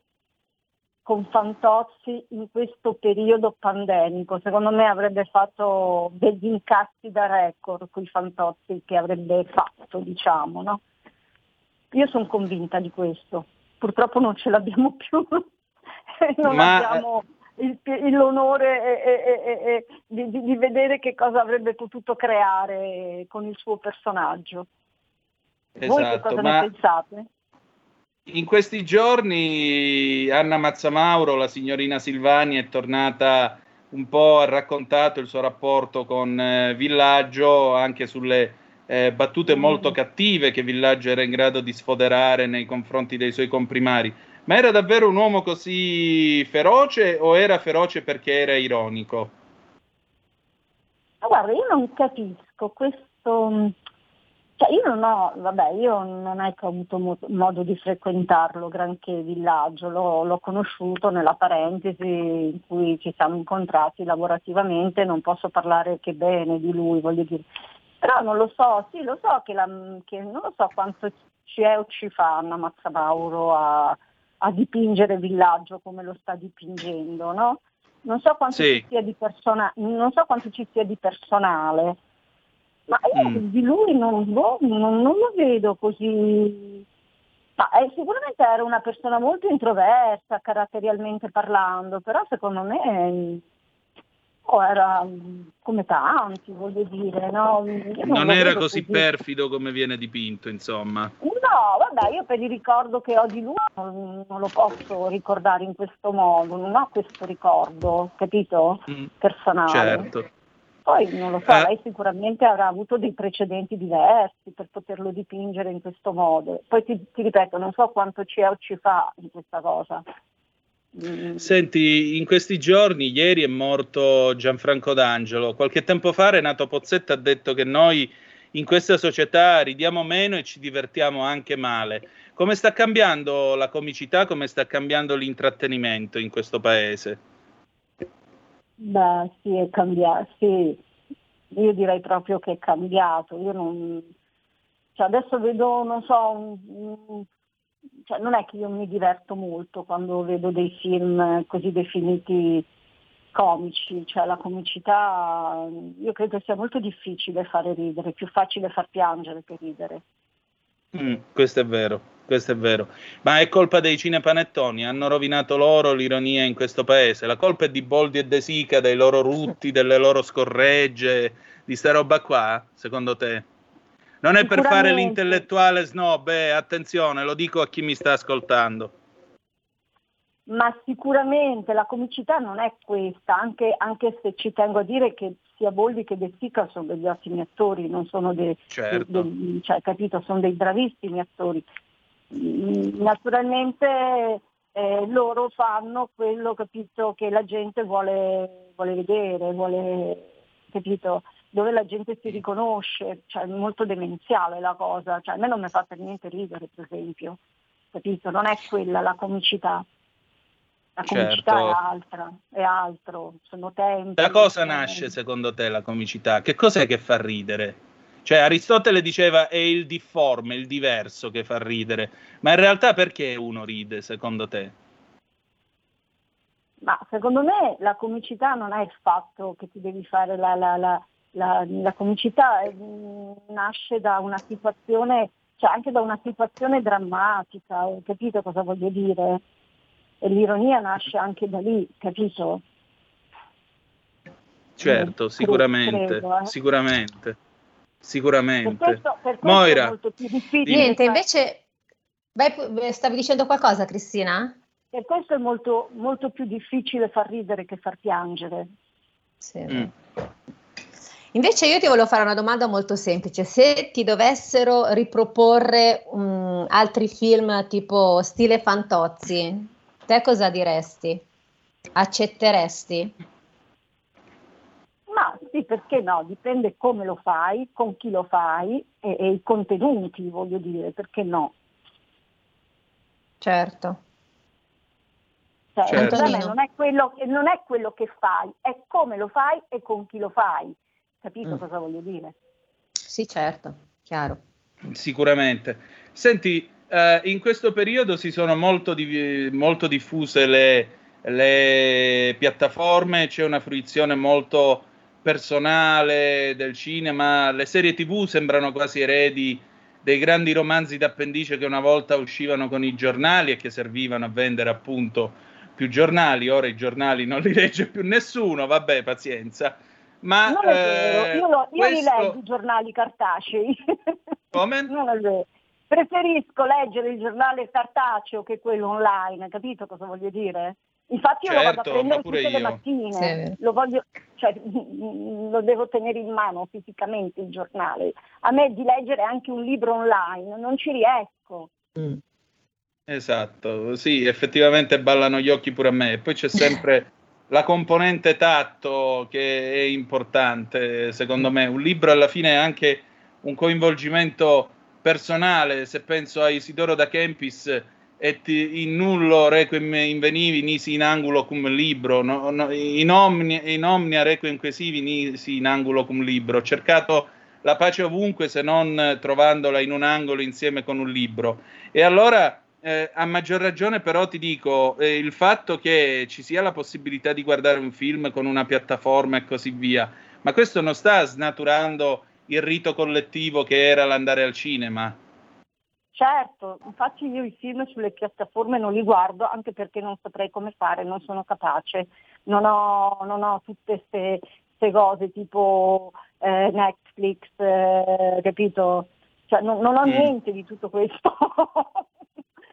con Fantozzi in questo periodo pandemico. Secondo me avrebbe fatto degli incassi da record con i Fantozzi che avrebbe fatto, diciamo, no? Io sono convinta di questo. Purtroppo non ce l'abbiamo più. non Ma- abbiamo il- l'onore e- e- e- e- di, di- vedere che cosa avrebbe potuto creare con il suo personaggio. Voi che Esatto, cosa ma ne pensate? in questi giorni Anna Mazzamauro, la signorina Silvani, è tornata un po', ha raccontato il suo rapporto con eh, Villaggio anche sulle eh, battute molto cattive che Villaggio era in grado di sfoderare nei confronti dei suoi comprimari. Ma era davvero un uomo così feroce o era feroce perché era ironico? Ma guarda, io non capisco questo, mh, cioè io non ho, vabbè, io non è che ho avuto mo- modo di frequentarlo granché villaggio, l'ho, l'ho conosciuto nella parentesi in cui ci siamo incontrati lavorativamente, non posso parlare che bene di lui, voglio dire. Però non lo so, sì, lo so che, la, che non lo so quanto ci è o ci fa Anna Mazzamauro a, a dipingere villaggio come lo sta dipingendo, no? Non so quanto Sì. ci sia di persona- non so quanto ci sia di personale, ma io Mm. di lui non, boh, non- non lo vedo così. Ma eh, sicuramente era una persona molto introversa, caratterialmente parlando, però secondo me oh, era mm, come tanti, voglio dire, no? Io Non lo era così perfido come viene dipinto, insomma. No, vabbè, io per il ricordo che ho di lui non, non lo posso ricordare in questo modo, non ho questo ricordo, capito? Mm, Personale. certo. Poi non lo so, Eh. lei sicuramente avrà avuto dei precedenti diversi per poterlo dipingere in questo modo. Poi ti, ti ripeto, non so quanto ci è o ci fa in questa cosa. Senti, in questi giorni, ieri è morto Gianfranco D'Angelo. Qualche tempo fa Renato Pozzetto ha detto che noi in questa società ridiamo meno e ci divertiamo anche male. Come sta cambiando la comicità, come sta cambiando l'intrattenimento in questo paese? Beh, sì, è cambiato, sì. Io direi proprio che è cambiato. Io non... cioè, adesso vedo, non so, un- cioè, non è che io mi diverto molto quando vedo dei film così definiti comici, cioè la comicità io credo sia molto difficile fare ridere, è più facile far piangere che ridere. Mm, questo è vero, questo è vero. Ma è colpa dei cinepanettoni, hanno rovinato loro l'ironia in questo paese. La colpa è di Boldi e De Sica, dei loro rutti, delle loro scorregge, di sta roba qua, secondo te? Non è per fare l'intellettuale snob, eh, attenzione, lo dico a chi mi sta ascoltando. Ma sicuramente la comicità non è questa, anche, anche se ci tengo a dire che sia Boldi che De Sica sono degli ottimi attori, non sono dei, Certo. dei- cioè, capito, sono dei bravissimi attori. Mm, Naturalmente eh, loro fanno quello capito, che la gente vuole, vuole vedere, vuole, capito, dove la gente si riconosce, cioè è molto demenziale la cosa, cioè, a me non mi fa per niente ridere per esempio, capito? Non è quella la comicità. La comicità Certo. è altra, è altro, sono tempi. Da cosa nasce secondo te la comicità? Che cos'è che fa ridere? Cioè Aristotele diceva è il difforme, il diverso che fa ridere, ma in realtà perché uno ride secondo te? Ma secondo me la comicità non è il fatto che ti devi fare la, la, la, la, la comicità eh, nasce da una situazione, cioè anche da una situazione drammatica, ho capito cosa voglio dire? E l'ironia nasce anche da lì, capito? Certo, sicuramente, credo, eh. sicuramente, Per sicuramente. questo, per questo Moira, è molto più difficile. Niente, invece, vai pu- stavi dicendo qualcosa, Cristina? Per questo è molto, molto più difficile far ridere che far piangere. Sì. Mm. Invece io ti volevo fare una domanda molto semplice. Se ti dovessero riproporre um, altri film tipo stile Fantozzi, te cosa diresti? Accetteresti? Ma sì, perché no? Dipende come lo fai, con chi lo fai e, e i contenuti, voglio dire, perché no? Certo. Cioè, Certo. non è, quello, non è quello che fai, è come lo fai e con chi lo fai. Capito Mm. cosa voglio dire? Sì, certo, chiaro. Sicuramente. Senti, eh, in questo periodo si sono molto, div- molto diffuse le, le piattaforme, c'è una fruizione molto personale del cinema, le serie tv sembrano quasi eredi dei grandi romanzi d'appendice che una volta uscivano con i giornali e che servivano a vendere appunto più giornali, ora i giornali non li legge più nessuno, vabbè, pazienza. Ma non è vero, eh, io, lo- io li questo- leggo i giornali cartacei. Come? Non è vero. Preferisco leggere il giornale cartaceo che quello online, capito cosa voglio dire? Infatti io lo vado a Certo, prendere tutte le mattine, Sì, lo, voglio, cioè, lo devo tenere in mano fisicamente il giornale. A me di leggere anche un libro online non ci riesco. Esatto, sì, effettivamente ballano gli occhi pure a me. E poi c'è sempre la componente tatto che è importante, secondo me. Un libro alla fine è anche un coinvolgimento personale. Se penso a Isidoro da Kempis, et in nullo requiem invenivi nisi in angulo cum libro, no- no- in, omnia, in omnia requiem quesivi nisi in angulo cum libro. Ho cercato la pace ovunque se non trovandola in un angolo insieme con un libro. E allora, eh, a maggior ragione, però, ti dico eh, il fatto che ci sia la possibilità di guardare un film con una piattaforma e così via, ma questo non sta snaturando il rito collettivo che era l'andare al cinema. Certo, infatti io i film sulle piattaforme non li guardo anche perché non saprei come fare, non sono capace, non ho, non ho tutte queste cose tipo eh, Netflix, eh, capito? Cioè, non, non ho Mm. niente di tutto questo.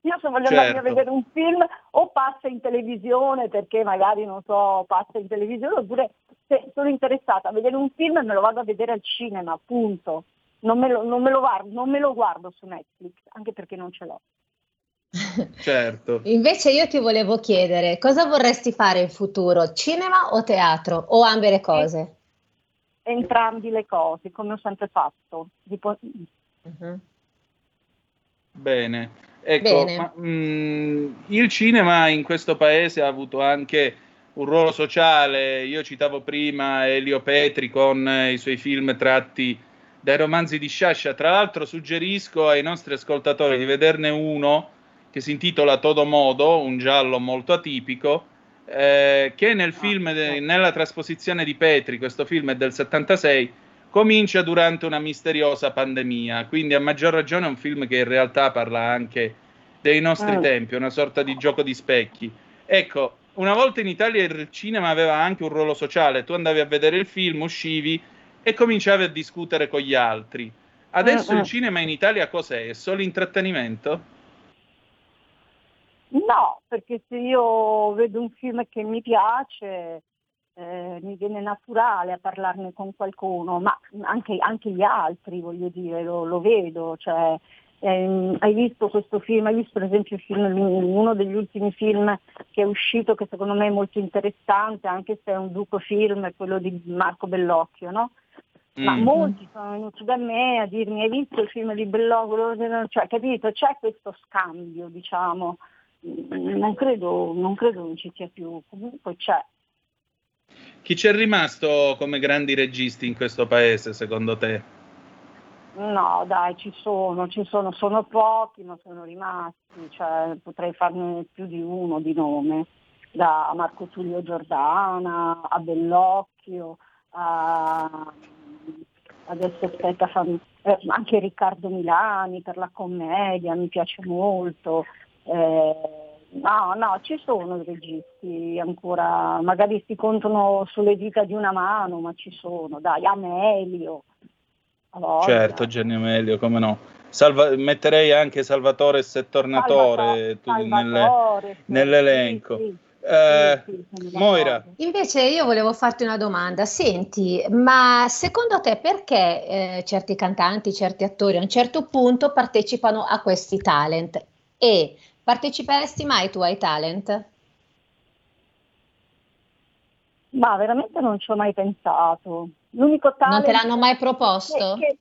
Io se voglio andare a Certo. vedere un film o passa in televisione perché magari non so, passa in televisione oppure se sono interessata a vedere un film me lo vado a vedere al cinema, appunto. Non me lo, non me lo guardo, non me lo guardo su Netflix, anche perché non ce l'ho. Certo. Invece io ti volevo chiedere, cosa vorresti fare in futuro, cinema o teatro o ambe le cose? Entrambi le cose, come ho sempre fatto. Tipo- Bene, ecco, ma, mm, il cinema in questo paese ha avuto anche un ruolo sociale. Io citavo prima Elio Petri con eh, i suoi film tratti dai romanzi di Sciascia. Tra l'altro, suggerisco ai nostri ascoltatori di vederne uno che si intitola Todo Modo, un giallo molto atipico. eh, che nel film, de- nella trasposizione di Petri, questo film è del 76, comincia durante una misteriosa pandemia, quindi a maggior ragione è un film che in realtà parla anche dei nostri Mm. tempi, una sorta di gioco di specchi. Ecco, una volta in Italia il cinema aveva anche un ruolo sociale, tu andavi a vedere il film, uscivi e cominciavi a discutere con gli altri. Adesso Mm, mm. il cinema in Italia cos'è? È solo intrattenimento? No, perché se io vedo un film che mi piace, eh, mi viene naturale a parlarne con qualcuno, ma anche, anche gli altri, voglio dire, lo, lo vedo. Cioè, ehm, hai visto questo film? Hai visto per esempio il film, uno degli ultimi film che è uscito, che secondo me è molto interessante, anche se è un duco film, è quello di Marco Bellocchio, no? Ma Mm. molti sono venuti da me a dirmi hai visto il film di Bellocchio? Cioè, capito? C'è questo scambio, diciamo. Mm, Non credo, non credo non ci sia più, comunque c'è. Chi c'è rimasto come grandi registi in questo paese, secondo te? No, dai, ci sono, ci sono, sono pochi, ma sono rimasti, cioè, potrei farne più di uno di nome, da Marco Tullio Giordana a Bellocchio, a adesso aspetta, fammi- eh, anche Riccardo Milani per la commedia, mi piace molto. Eh, no, no, ci sono registi ancora, magari si contano sulle dita di una mano, ma ci sono, dai, Amelio. Certo, Genio Amelio, come no. Salva- metterei anche Salvatore e Tornatore tu nelle- Salvatore, sì, nell'elenco. sì, sì. Eh, Moira, Invece io volevo farti una domanda, senti, ma secondo te perché eh, certi cantanti, certi attori a un certo punto partecipano a questi talent? E parteciperesti mai tu ai talent? Ma veramente non ci ho mai pensato. L'unico talent Non te l'hanno mai proposto? che- che-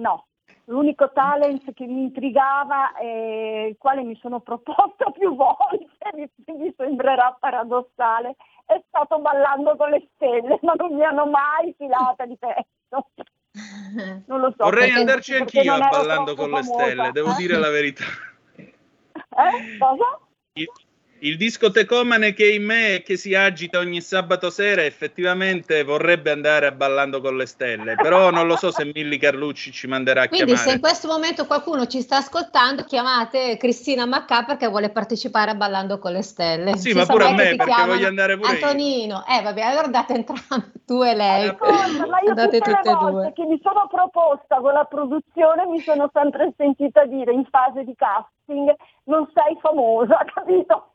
no, l'unico talent che mi intrigava e il quale mi sono proposta più volte, mi, mi sembrerà paradossale, è stato ballando con le stelle, ma non mi hanno mai filata di petto. Non lo so. vorrei perché- andarci perché anch'io a ballando con le famosa, stelle, devo dire la verità. Eh? Cosa? Il, il discotecomane che è in me e che si agita ogni sabato sera effettivamente vorrebbe andare a ballando con le stelle, però non lo so se Milli Carlucci ci manderà a Quindi se chiamare. in questo momento qualcuno ci sta ascoltando, chiamate Cristina Maccà perché vuole partecipare a Ballando con le Stelle. Sì, Si ma pure a me, perché voglio andare pure io. Antonino, eh vabbè, allora andate entrambi, tu e lei. Io Andate tutte e volte due. che mi sono proposta con la produzione mi sono sempre sentita dire in fase di casting non sei famosa, capito?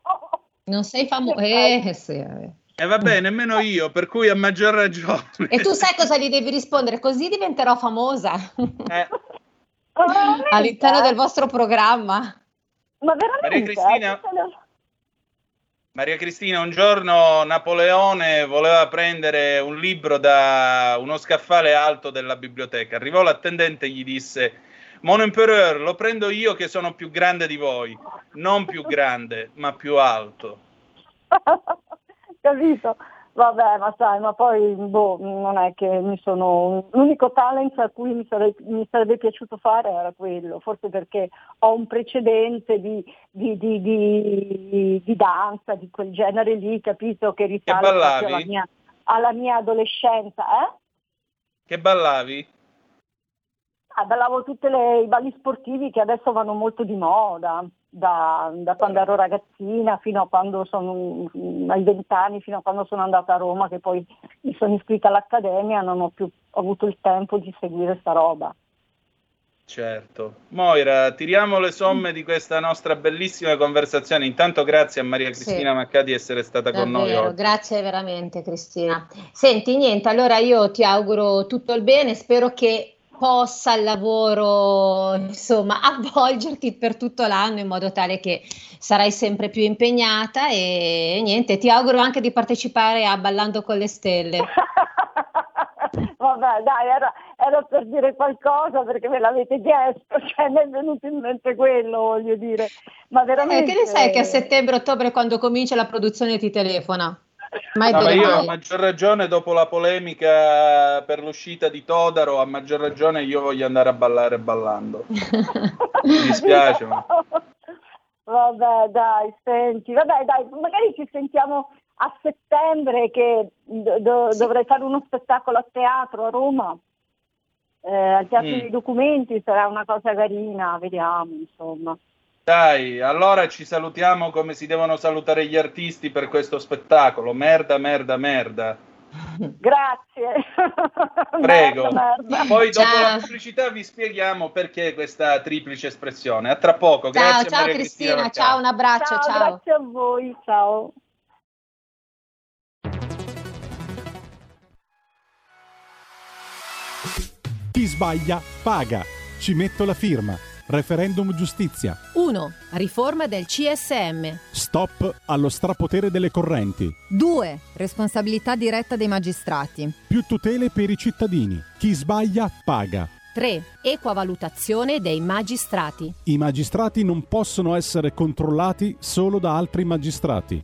Non sei famoso. Eh, sì, eh. E vabbè, nemmeno io, per cui a maggior ragione. E tu sai cosa gli devi rispondere? Così diventerò famosa Eh, all'interno del vostro programma. Ma veramente? Maria Cristina? Maria Cristina, un giorno Napoleone voleva prendere un libro da uno scaffale alto della biblioteca. Arrivò l'attendente e gli disse: Mon Empereur, lo prendo io che sono più grande di voi. Non più grande, ma più alto. capito? Vabbè, ma sai, ma poi boh, non è che mi sono. L'unico talent a cui mi, sarei- mi sarebbe piaciuto fare era quello, forse perché ho un precedente di, di- di- di- di danza, di quel genere lì, capito? Che risale alla mia, alla mia adolescenza, eh? Che ballavi? Ballavo tutti i balli sportivi che adesso vanno molto di moda, da, da quando ero ragazzina fino a quando sono ai vent'anni, fino a quando sono andata a Roma, che poi mi sono iscritta all'accademia, non ho più avuto il tempo di seguire sta roba. Certo. Moira, tiriamo le somme di questa nostra bellissima conversazione. Intanto grazie a Maria Cristina Maccà di essere stata con noi Davvero, oggi. grazie veramente Cristina. Senti, niente, allora io ti auguro tutto il bene, spero che possa il lavoro, insomma, avvolgerti per tutto l'anno in modo tale che sarai sempre più impegnata e niente, ti auguro anche di partecipare a Ballando con le Stelle. Vabbè, dai, era, era per dire qualcosa perché me l'avete chiesto, cioè mi è venuto in mente quello, voglio dire. Ma Eh, veramente... che ne sai che a settembre-ottobre quando comincia la produzione ti telefona? No, ma dire io a maggior ragione, dopo la polemica per l'uscita di Todaro, a maggior ragione io voglio andare a ballare ballando. Mi dispiace, ma Vabbè, dai, senti, vabbè, dai, magari ci sentiamo a settembre che do- do- dovrei fare uno spettacolo a teatro a Roma, eh, al Teatro Mm. dei Documenti, sarà una cosa carina, vediamo, insomma. Dai, allora ci salutiamo come si devono salutare gli artisti per questo spettacolo. Merda, merda, merda. Grazie. Prego. Merda, merda. Poi dopo Ciao. la pubblicità vi spieghiamo perché questa triplice espressione. A tra poco. Ciao, Grazie ciao Maria Cristina, Maccà. ciao, un abbraccio, Ciao, ciao. grazie a voi, ciao. Chi sbaglia paga. Ci metto la firma. Referendum giustizia. 1. Riforma del CSM. Stop allo strapotere delle correnti. 2. Responsabilità diretta dei magistrati. Più tutele per i cittadini. Chi sbaglia paga. 3. Equa valutazione dei magistrati. I magistrati non possono essere controllati solo da altri magistrati.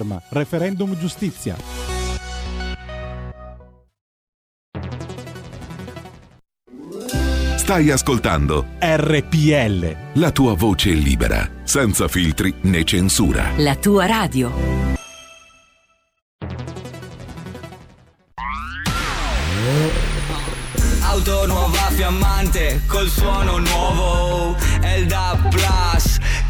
firma. Referendum giustizia. Stai ascoltando RPL. La tua voce è libera, senza filtri né censura. La tua radio. Auto nuova fiammante col suono nuovo. Elda il Plus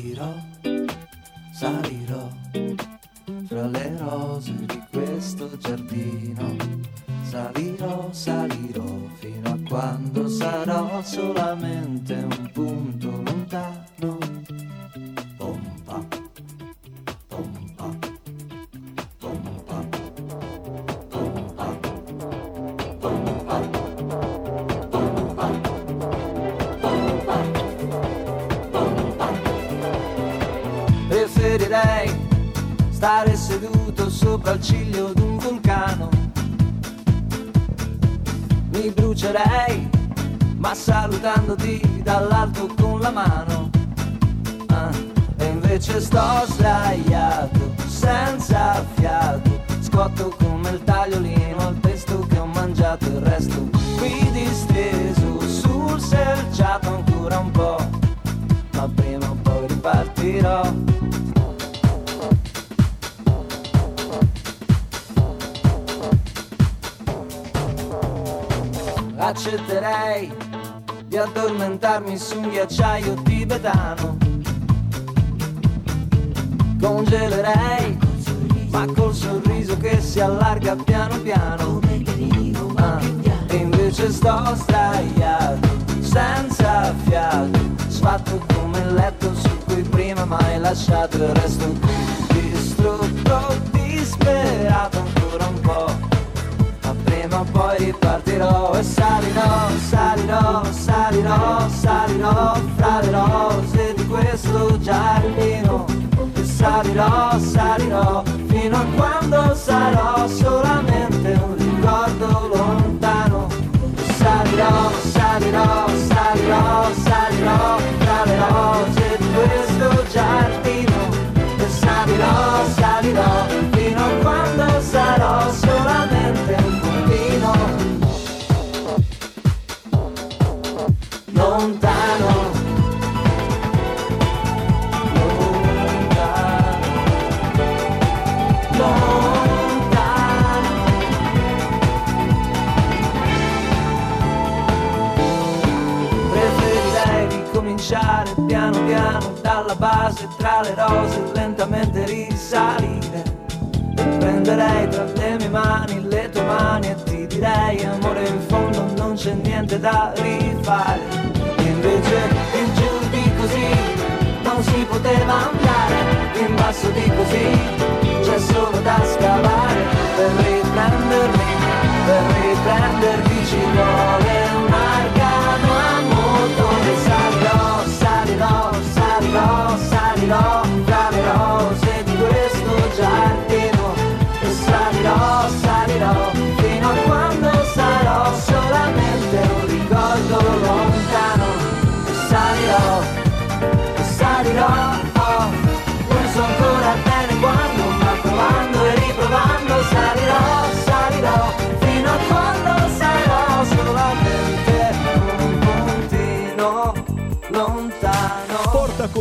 Salirò, salirò fra le rose di questo giardino. Salirò, salirò fino a quando sarò solamente un ma salutandoti ghiacciaio tibetano. Ricominciare piano piano dalla base tra le rose lentamente risalire. Prenderei tra le mie mani le tue mani e ti direi amore in fondo non c'è niente da rifare. Invece in giù di così non si poteva andare. In basso di così c'è solo da scavare. Per riprendermi per riprendermi ci vuole un arcano salirò fra le rose di questo giardino e salirò salirò fino a quando sarò solamente un ricordo lontano. E salirò e salirò oh, non so ancora bene quando ma provando e riprovando salirò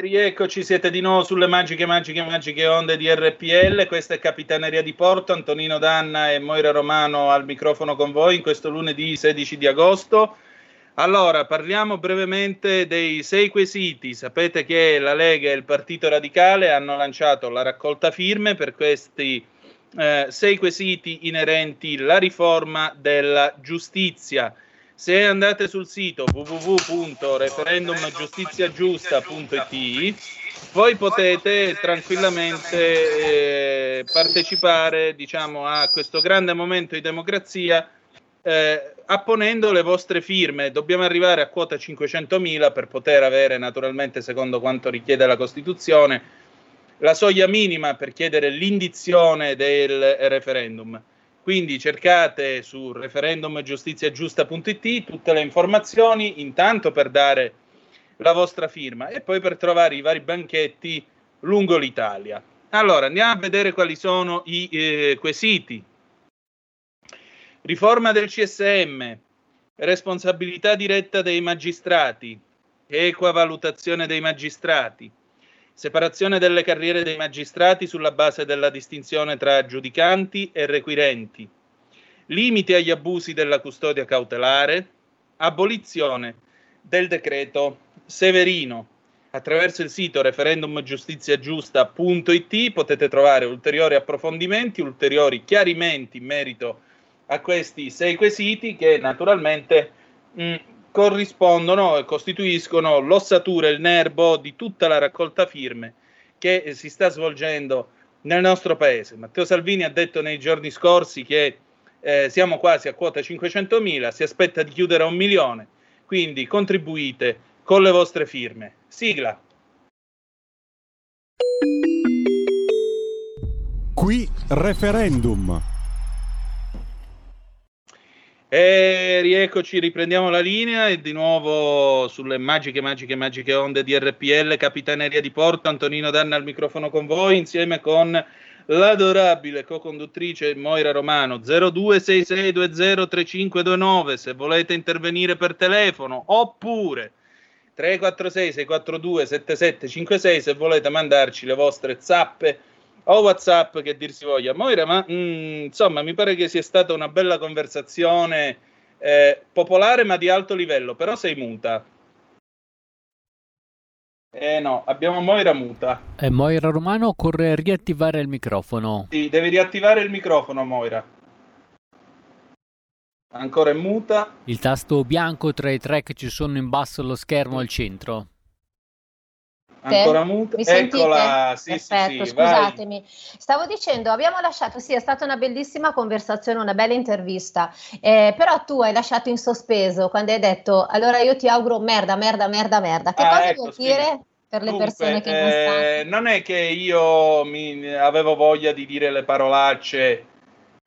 rieccoci, siete di nuovo sulle magiche, magiche, magiche onde di RPL. Questa è Capitaneria di Porto. Antonino Danna e Moira Romano al microfono con voi in questo lunedì 16 di agosto. Allora, parliamo brevemente dei sei quesiti. Sapete che la Lega e il Partito Radicale hanno lanciato la raccolta firme per questi eh, sei quesiti inerenti alla riforma della giustizia. Se andate sul sito www.referendumgiustiziagiusta.it voi potete tranquillamente eh, partecipare diciamo, a questo grande momento di democrazia eh, apponendo le vostre firme. Dobbiamo arrivare a quota 500.000 per poter avere, naturalmente, secondo quanto richiede la Costituzione, la soglia minima per chiedere l'indizione del referendum. Quindi cercate su referendumgiustiziagiusta.it tutte le informazioni, intanto per dare la vostra firma e poi per trovare i vari banchetti lungo l'Italia. Allora, andiamo a vedere quali sono i eh, quesiti. Riforma del CSM, responsabilità diretta dei magistrati, equa valutazione dei magistrati, separazione delle carriere dei magistrati sulla base della distinzione tra giudicanti e requirenti, limiti agli abusi della custodia cautelare, abolizione del decreto Severino. Attraverso il sito referendumgiustiziagiusta.it potete trovare ulteriori approfondimenti, ulteriori chiarimenti in merito a questi sei quesiti che naturalmente mh, corrispondono e costituiscono l'ossatura il nervo di tutta la raccolta firme che si sta svolgendo nel nostro paese. Matteo Salvini ha detto nei giorni scorsi che eh, siamo quasi a quota 500.000, si aspetta di chiudere a un milione, quindi contribuite con le vostre firme. Sigla. Qui referendum. E rieccoci, riprendiamo la linea e di nuovo sulle magiche, magiche, magiche onde di RPL, Capitaneria di Porto, Antonino Danna al microfono con voi, insieme con l'adorabile co-conduttrice Moira Romano 0266203529 se volete intervenire per telefono oppure 346 642 7756 se volete mandarci le vostre zappe o whatsapp che dir si voglia Moira ma mm, insomma mi pare che sia stata una bella conversazione eh, popolare ma di alto livello però sei muta eh no, abbiamo Moira muta. E Moira Romano occorre riattivare il microfono. Sì, devi riattivare il microfono, Moira. Ancora è muta. Il tasto bianco tra i tre che ci sono in basso allo schermo al centro. Ancora muta. Mi? Eccola, sì, Perfetto, sì, sì, vai. scusatemi. Stavo dicendo, abbiamo lasciato, sì, è stata una bellissima conversazione, una bella intervista, eh, però tu hai lasciato in sospeso quando hai detto, allora io ti auguro merda, merda, merda, merda. Che Ah, cosa ecco, vuol dire per le Dunque, persone che non sanno? eh, non è che io mi, avevo voglia di dire le parolacce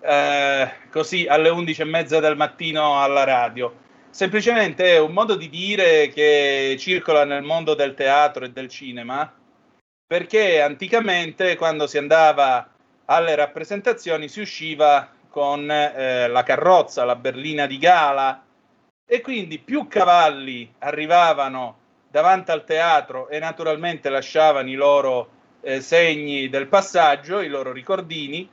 eh, così alle 11 e mezza del mattino alla radio. Semplicemente è un modo di dire che circola nel mondo del teatro e del cinema, perché anticamente quando si andava alle rappresentazioni si usciva con eh, la carrozza, la berlina di gala, e quindi più cavalli arrivavano davanti al teatro e naturalmente lasciavano i loro eh, segni del passaggio, i loro ricordini,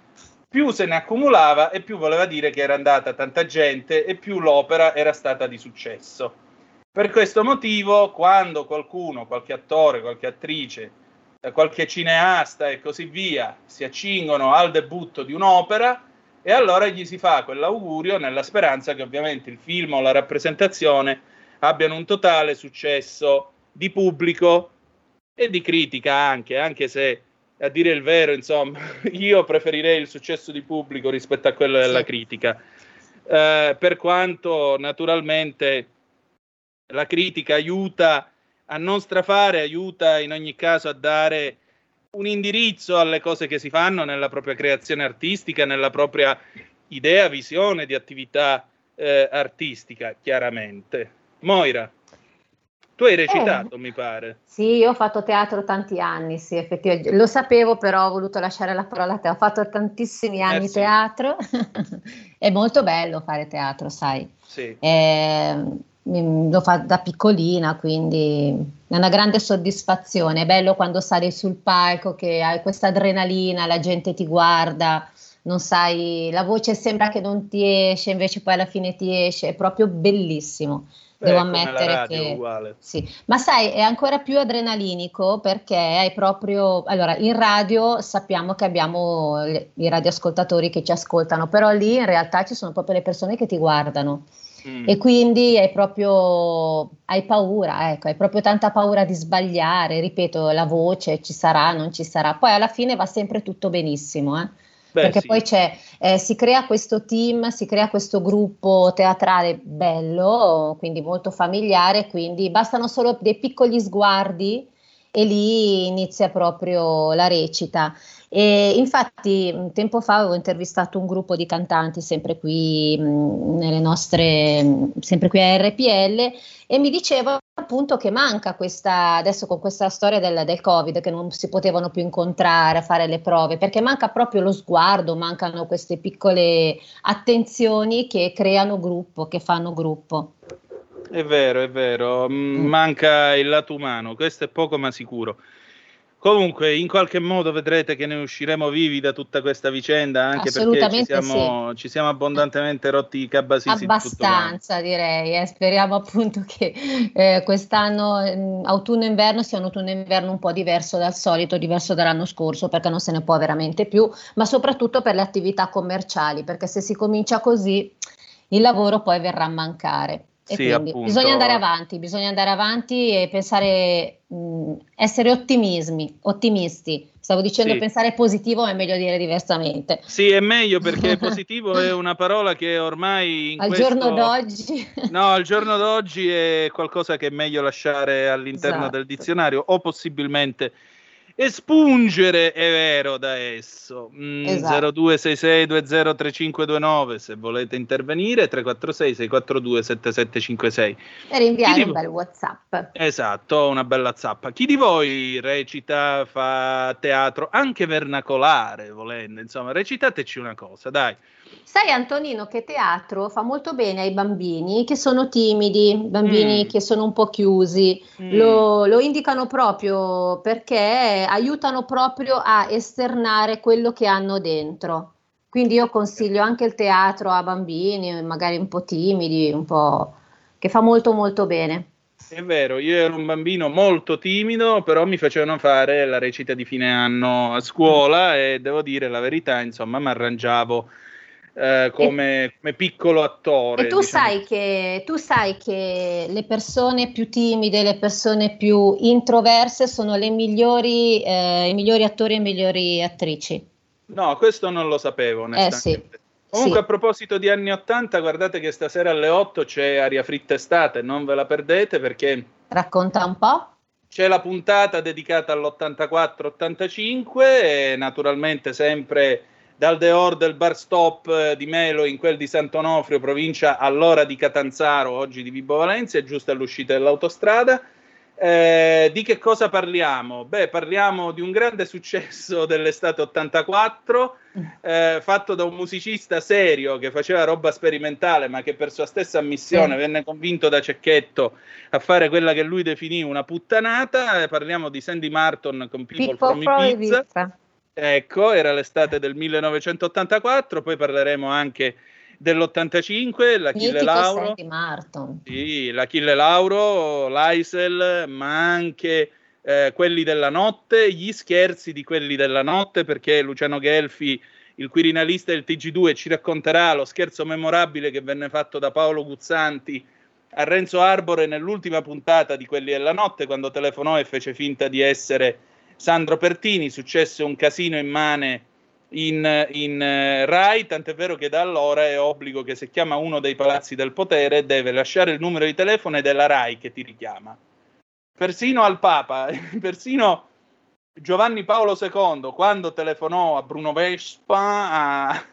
più se ne accumulava e più voleva dire che era andata tanta gente e più l'opera era stata di successo. Per questo motivo, quando qualcuno, qualche attore, qualche attrice, eh, qualche cineasta e così via si accingono al debutto di un'opera, e allora gli si fa quell'augurio nella speranza che ovviamente il film o la rappresentazione abbiano un totale successo di pubblico e di critica anche, anche se a dire il vero, insomma, io preferirei il successo di pubblico rispetto a quello della critica. Eh, per quanto naturalmente la critica aiuta a non strafare, aiuta in ogni caso a dare un indirizzo alle cose che si fanno nella propria creazione artistica, nella propria idea, visione di attività eh, artistica, chiaramente. Moira, tu hai recitato, mi pare. Sì, io ho fatto teatro tanti anni, sì, effettivamente. Lo sapevo, però ho voluto lasciare la parola a te. Ho fatto tantissimi anni Eh sì. teatro. È molto bello fare teatro, sai. Sì. Eh, lo fa da piccolina, quindi è una grande soddisfazione. È bello quando sali sul palco, che hai questa adrenalina, la gente ti guarda, non sai, la voce sembra che non ti esce, invece poi alla fine ti esce, è proprio bellissimo. Devo la ammettere che uguale. sì, ma sai, è ancora più adrenalinico perché hai proprio, allora, in radio sappiamo che abbiamo le- i radioascoltatori che ci ascoltano, però lì in realtà ci sono proprio le persone che ti guardano Mm. e quindi hai proprio, hai paura, ecco, hai proprio tanta paura di sbagliare, ripeto, la voce ci sarà, non ci sarà, poi alla fine va sempre tutto benissimo, eh. Beh, Perché sì. poi c'è, eh, si crea questo team, si crea questo gruppo teatrale bello, quindi molto familiare, quindi bastano solo dei piccoli sguardi e lì inizia proprio la recita. E infatti tempo fa avevo intervistato un gruppo di cantanti sempre qui mh, nelle nostre, mh, sempre qui a RPL e mi diceva appunto che manca questa, adesso con questa storia del, del Covid, che non si potevano più incontrare, fare le prove, perché manca proprio lo sguardo, mancano queste piccole attenzioni che creano gruppo, che fanno gruppo. È vero, è vero, Mm, manca il lato umano, questo è poco ma sicuro. Comunque, in qualche modo vedrete che ne usciremo vivi da tutta questa vicenda, anche perché ci siamo, ci siamo abbondantemente rotti i cabasisi. Abbastanza direi, eh. speriamo appunto che eh, quest'anno mm, autunno-inverno sia un autunno-inverno un po' diverso dal solito, diverso dall'anno scorso perché non se ne può veramente più, ma soprattutto per le attività commerciali, perché se si comincia così il lavoro poi verrà a mancare. E Sì, appunto. bisogna andare avanti, bisogna andare avanti e pensare, mh, essere ottimismi, ottimisti. Stavo dicendo Sì. pensare positivo, è meglio dire diversamente. Sì, è meglio perché positivo è una parola che ormai Al questo... giorno d'oggi No, al giorno d'oggi è qualcosa che è meglio lasciare all'interno Esatto. del dizionario o possibilmente espungere, è vero, da esso. Mm, Esatto. 0266203529 se volete intervenire, 346 642 7756. per inviare Chi un di- bel WhatsApp. Esatto, una bella zappa. Chi di voi recita, fa teatro, anche vernacolare, volendo, insomma, recitateci una cosa, dai. Sai Antonino che teatro fa molto bene ai bambini che sono timidi, bambini Mm. che sono un po' chiusi, Mm. lo, lo indicano proprio perché aiutano proprio a esternare quello che hanno dentro. Quindi io consiglio anche il teatro a bambini, magari un po' timidi, un po' che fa molto molto bene. È vero, io ero un bambino molto timido, però mi facevano fare la recita di fine anno a scuola e devo dire la verità, insomma, mi arrangiavo eh, come, come piccolo attore. E tu diciamo. sai che, tu sai che le persone più timide, le persone più introverse sono le migliori, eh, i migliori attori e le migliori attrici. No, questo non lo sapevo, Eh sì. Comunque, Sì. a proposito di anni 80, guardate che stasera alle 8 c'è Aria Fritta Estate, non ve la perdete perché Racconta un po'. c'è la puntata dedicata all'84-85 e naturalmente sempre dal Deor del bar stop eh, di Melo in quel di Sant'Onofrio, provincia allora di Catanzaro, oggi di Vibo Valencia, giusto all'uscita dell'autostrada. Eh, di che cosa parliamo? Beh, parliamo di un grande successo dell'estate 84, eh, fatto da un musicista serio che faceva roba sperimentale, ma che per sua stessa ammissione Sì. venne convinto da Cecchetto a fare quella che lui definì una puttanata. Eh, parliamo di Sandy Martin con People Pippo from Ibiza. Ibiza. Ecco, era l'estate del 1984, poi parleremo anche dell'85, l'Achille Lauro. Sì, l'Achille Lauro, l'Aisel, ma anche eh, quelli della notte, gli scherzi di quelli della notte, perché Luciano Gelfi, il quirinalista del TG2, ci racconterà lo scherzo memorabile che venne fatto da Paolo Guzzanti a Renzo Arbore nell'ultima puntata di Quelli della notte, quando telefonò e fece finta di essere Sandro Pertini, successe un casino immane in, in eh, Rai, tant'è vero che da allora è obbligo che se chiama uno dei palazzi del potere deve lasciare il numero di telefono ed è la Rai che ti richiama. Persino al Papa, persino Giovanni Paolo II, quando telefonò a Bruno Vespa a,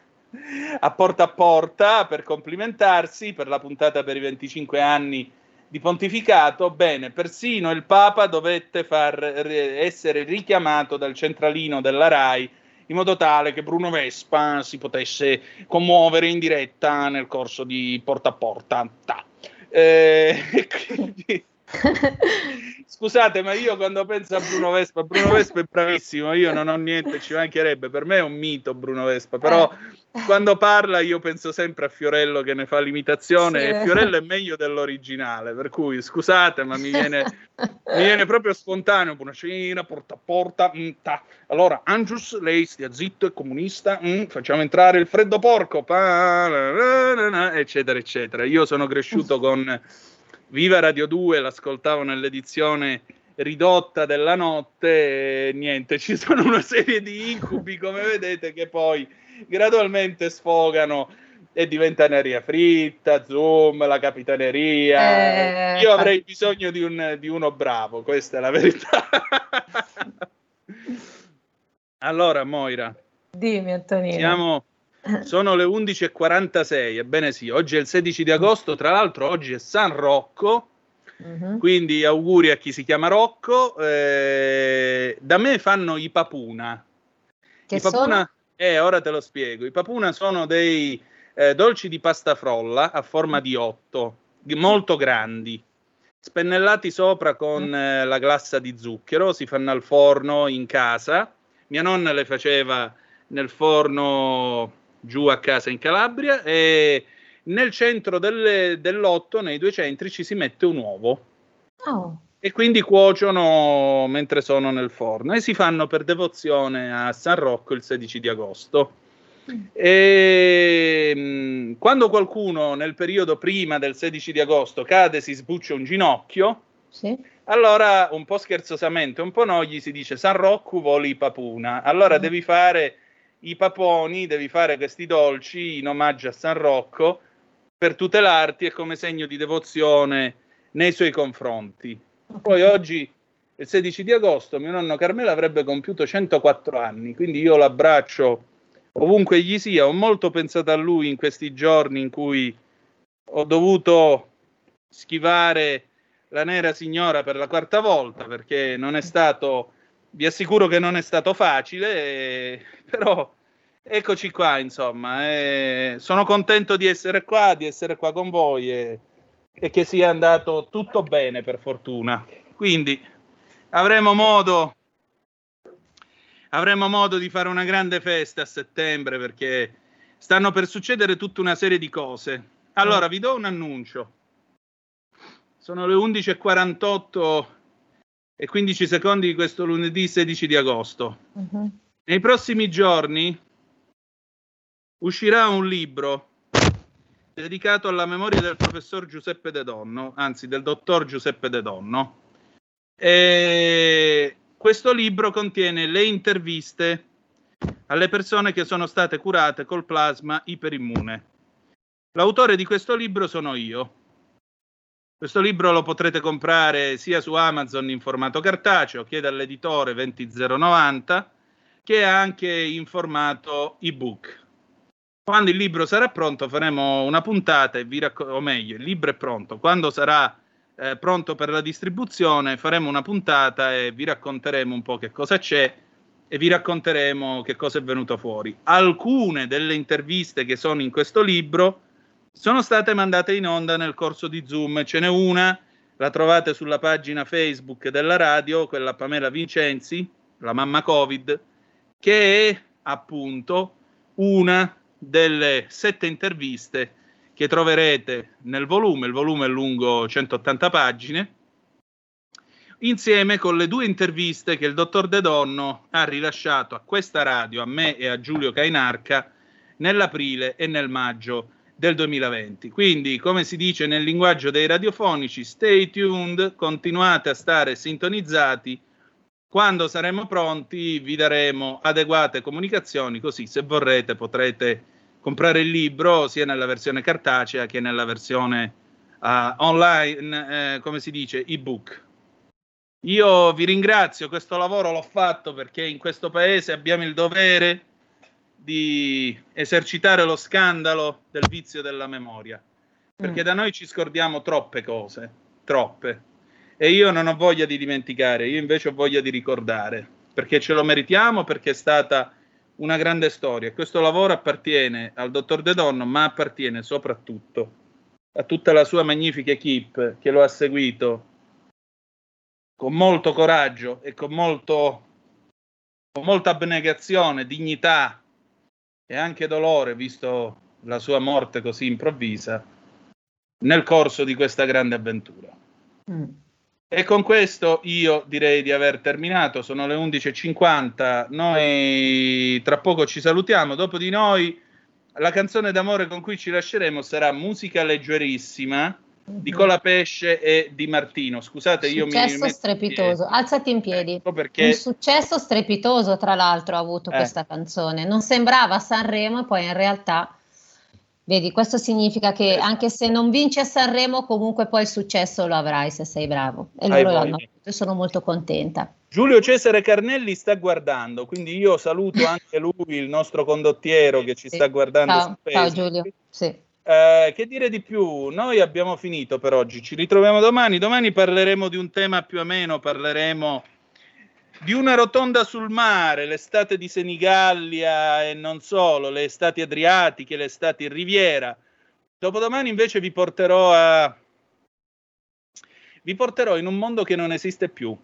a porta a porta per complimentarsi per la puntata per i 25 anni di pontificato, bene, persino il Papa dovette far re- essere richiamato dal centralino della RAI in modo tale che Bruno Vespa si potesse commuovere in diretta nel corso di porta a porta. Ta. Eh, quindi Scusate, ma io quando penso a Bruno Vespa, Bruno Vespa è bravissimo, io non ho niente, ci mancherebbe, per me è un mito Bruno Vespa, però Eh. quando parla io penso sempre a Fiorello che ne fa l'imitazione Sì. e Fiorello è meglio dell'originale, per cui scusate, ma mi viene, mi viene proprio spontaneo, buonasera, porta a porta, mm, ta. allora Angius, lei stia zitto, è comunista, mm, facciamo entrare il freddo porco, pa, la, la, la, eccetera, eccetera. Io sono cresciuto con Viva Radio 2, l'ascoltavo nell'edizione ridotta della notte e niente, ci sono una serie di incubi, come vedete, che poi gradualmente sfogano e diventa aria fritta, Zoom, la capitaneria. Eh, Io avrei bisogno di, un- di uno bravo, questa è la verità. allora, Moira, Dimmi Antonino. siamo... Sono le 11.46, ebbene sì, oggi è il 16 di agosto, tra l'altro oggi è San Rocco, Mhm. quindi auguri a chi si chiama Rocco. eh, da me fanno i papuna. Che I papuna, sono? eh, ora te lo spiego. I papuna sono dei eh, dolci di pasta frolla a forma di otto, molto grandi, spennellati sopra con eh, la glassa di zucchero, si fanno al forno in casa. Mia nonna le faceva nel forno giù a casa in Calabria e nel centro delle- dell'otto, nei due centri, ci si mette un uovo Oh. e quindi cuociono mentre sono nel forno e si fanno per devozione a San Rocco il 16 di agosto. E, mh, quando qualcuno nel periodo prima del 16 di agosto cade, si sbuccia un ginocchio, Sì. allora un po' scherzosamente, un po' no, gli si dice San Rocco voli papuna. Allora devi fare i paponi, devi fare questi dolci in omaggio a San Rocco per tutelarti e come segno di devozione nei suoi confronti. Poi oggi, il 16 di agosto, mio nonno Carmelo avrebbe compiuto 104 anni, quindi io l'abbraccio ovunque gli sia. Ho molto pensato a lui in questi giorni in cui ho dovuto schivare la nera signora per la quarta volta perché non è stato, vi assicuro che non è stato facile, eh, però eccoci qua, insomma, eh, sono contento di essere qua, di essere qua con voi e, e che sia andato tutto bene per fortuna. Quindi avremo modo, avremo modo di fare una grande festa a settembre perché stanno per succedere tutta una serie di cose. Allora, vi do un annuncio. Sono le 11.48 e 15 secondi di questo lunedì 16 di agosto. Mhm. Nei prossimi giorni uscirà un libro dedicato alla memoria del professor Giuseppe De Donno, anzi del dottor Giuseppe De Donno. E questo libro contiene le interviste alle persone che sono state curate col plasma iperimmune. L'autore di questo libro sono io. Questo libro lo potrete comprare sia su Amazon in formato cartaceo, chiede all'editore 20090, che anche in formato ebook. Quando il libro sarà pronto faremo una puntata e vi racco- o meglio, il libro è pronto. Quando sarà eh, pronto per la distribuzione faremo una puntata e vi racconteremo un po' che cosa c'è e vi racconteremo che cosa è venuto fuori. Alcune delle interviste che sono in questo libro sono state mandate in onda nel corso di Zoom. Ce n'è una, la trovate sulla pagina Facebook della radio, quella Pamela Vincenzi, la mamma Covid, che è appunto una delle sette interviste che troverete nel volume, il volume è lungo 180 pagine, insieme con le due interviste che il dottor De Donno ha rilasciato a questa radio, a me e a Giulio Cainarca, nell'aprile e nel maggio del 2020. Quindi, come si dice nel linguaggio dei radiofonici, stay tuned, continuate a stare sintonizzati. Quando saremo pronti vi daremo adeguate comunicazioni, così se vorrete potrete comprare il libro sia nella versione cartacea che nella versione uh, online, eh, come si dice, ebook. Io vi ringrazio, questo lavoro l'ho fatto perché in questo paese abbiamo il dovere di esercitare lo scandalo del vizio della memoria, perché da noi ci scordiamo troppe cose, troppe. E io non ho voglia di dimenticare, io invece ho voglia di ricordare, perché ce lo meritiamo, perché è stata una grande storia. Questo lavoro appartiene al dottor De Donno, ma appartiene soprattutto a tutta la sua magnifica equip che lo ha seguito con molto coraggio e con, molto, con molta abnegazione, dignità e anche dolore, visto la sua morte così improvvisa, nel corso di questa grande avventura. Mm. E con questo io direi di aver terminato, sono le 11.50, noi tra poco ci salutiamo, dopo di noi la canzone d'amore con cui ci lasceremo sarà Musica leggerissima di Colapesce e di Martino. Scusate, io mi Successo strepitoso. Alzati in piedi. Ecco perché Un successo strepitoso, tra l'altro, ha avuto Eh. questa canzone. Non sembrava Sanremo, e poi in realtà, vedi, questo significa che Esatto. anche se non vinci a Sanremo, comunque poi il successo lo avrai se sei bravo. E loro l'hanno avuto e sono molto contenta. Giulio Cesare Carnelli sta guardando, quindi io saluto anche lui, il nostro condottiero che ci sta guardando Ciao, ciao. Giulio. Sì. Eh, che dire di più? Noi abbiamo finito per oggi, ci ritroviamo domani. Domani parleremo di un tema più o meno, parleremo di una rotonda sul mare, l'estate di Senigallia e non solo, le estati adriatiche, le estati in riviera. Dopodomani invece vi porterò a vi porterò in un mondo che non esiste più,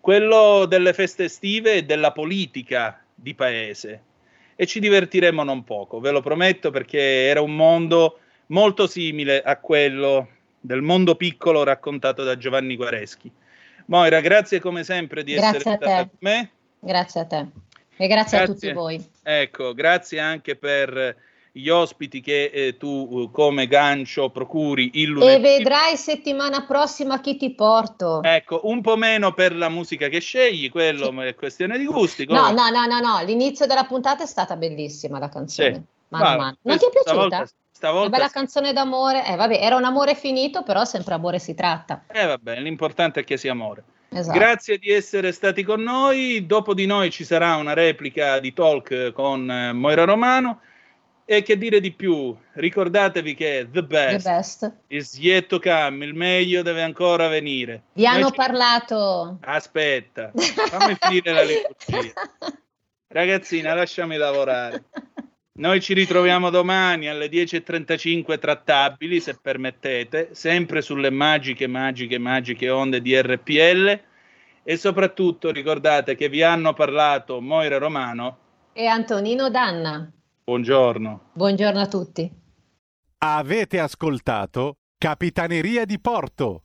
quello delle feste estive e della politica di paese. E ci divertiremo non poco, ve lo prometto, perché era un mondo molto simile a quello del mondo piccolo raccontato da Giovanni Guareschi. Moira, grazie come sempre di Grazie essere a stata con me. Grazie a te. E grazie, a Grazie. tutti voi. Ecco, grazie anche per gli ospiti che eh, tu eh, come gancio procuri il E lunedì. vedrai settimana prossima chi ti porto. Ecco, un po' meno per la musica che scegli, quello è questione di gusti. No, come- no, no, no, no, l'inizio della puntata è stata bellissima la canzone. Sì. Mano Va, a mano. Non ti è piaciuta? volta- stavolta Una bella sì. canzone d'amore. Eh, vabbè, era un amore finito, però sempre amore si tratta. Eh, vabbè, l'importante è che sia amore. Esatto. Grazie di essere stati con noi. Dopo di noi ci sarà una replica di talk con eh, Moira Romano. E che dire di più? Ricordatevi che the The best, best. is yet to come, il meglio deve ancora venire. Vi hanno Noi ci- parlato. Aspetta, fammi finire la liturgia. Ragazzina, lasciami lavorare. Noi ci ritroviamo domani alle 10.35 trattabili, se permettete, sempre sulle magiche, magiche, magiche onde di RPL e soprattutto ricordate che vi hanno parlato Moira Romano. E Antonino Danna. Buongiorno. Buongiorno a tutti. Avete ascoltato Capitaneria di Porto.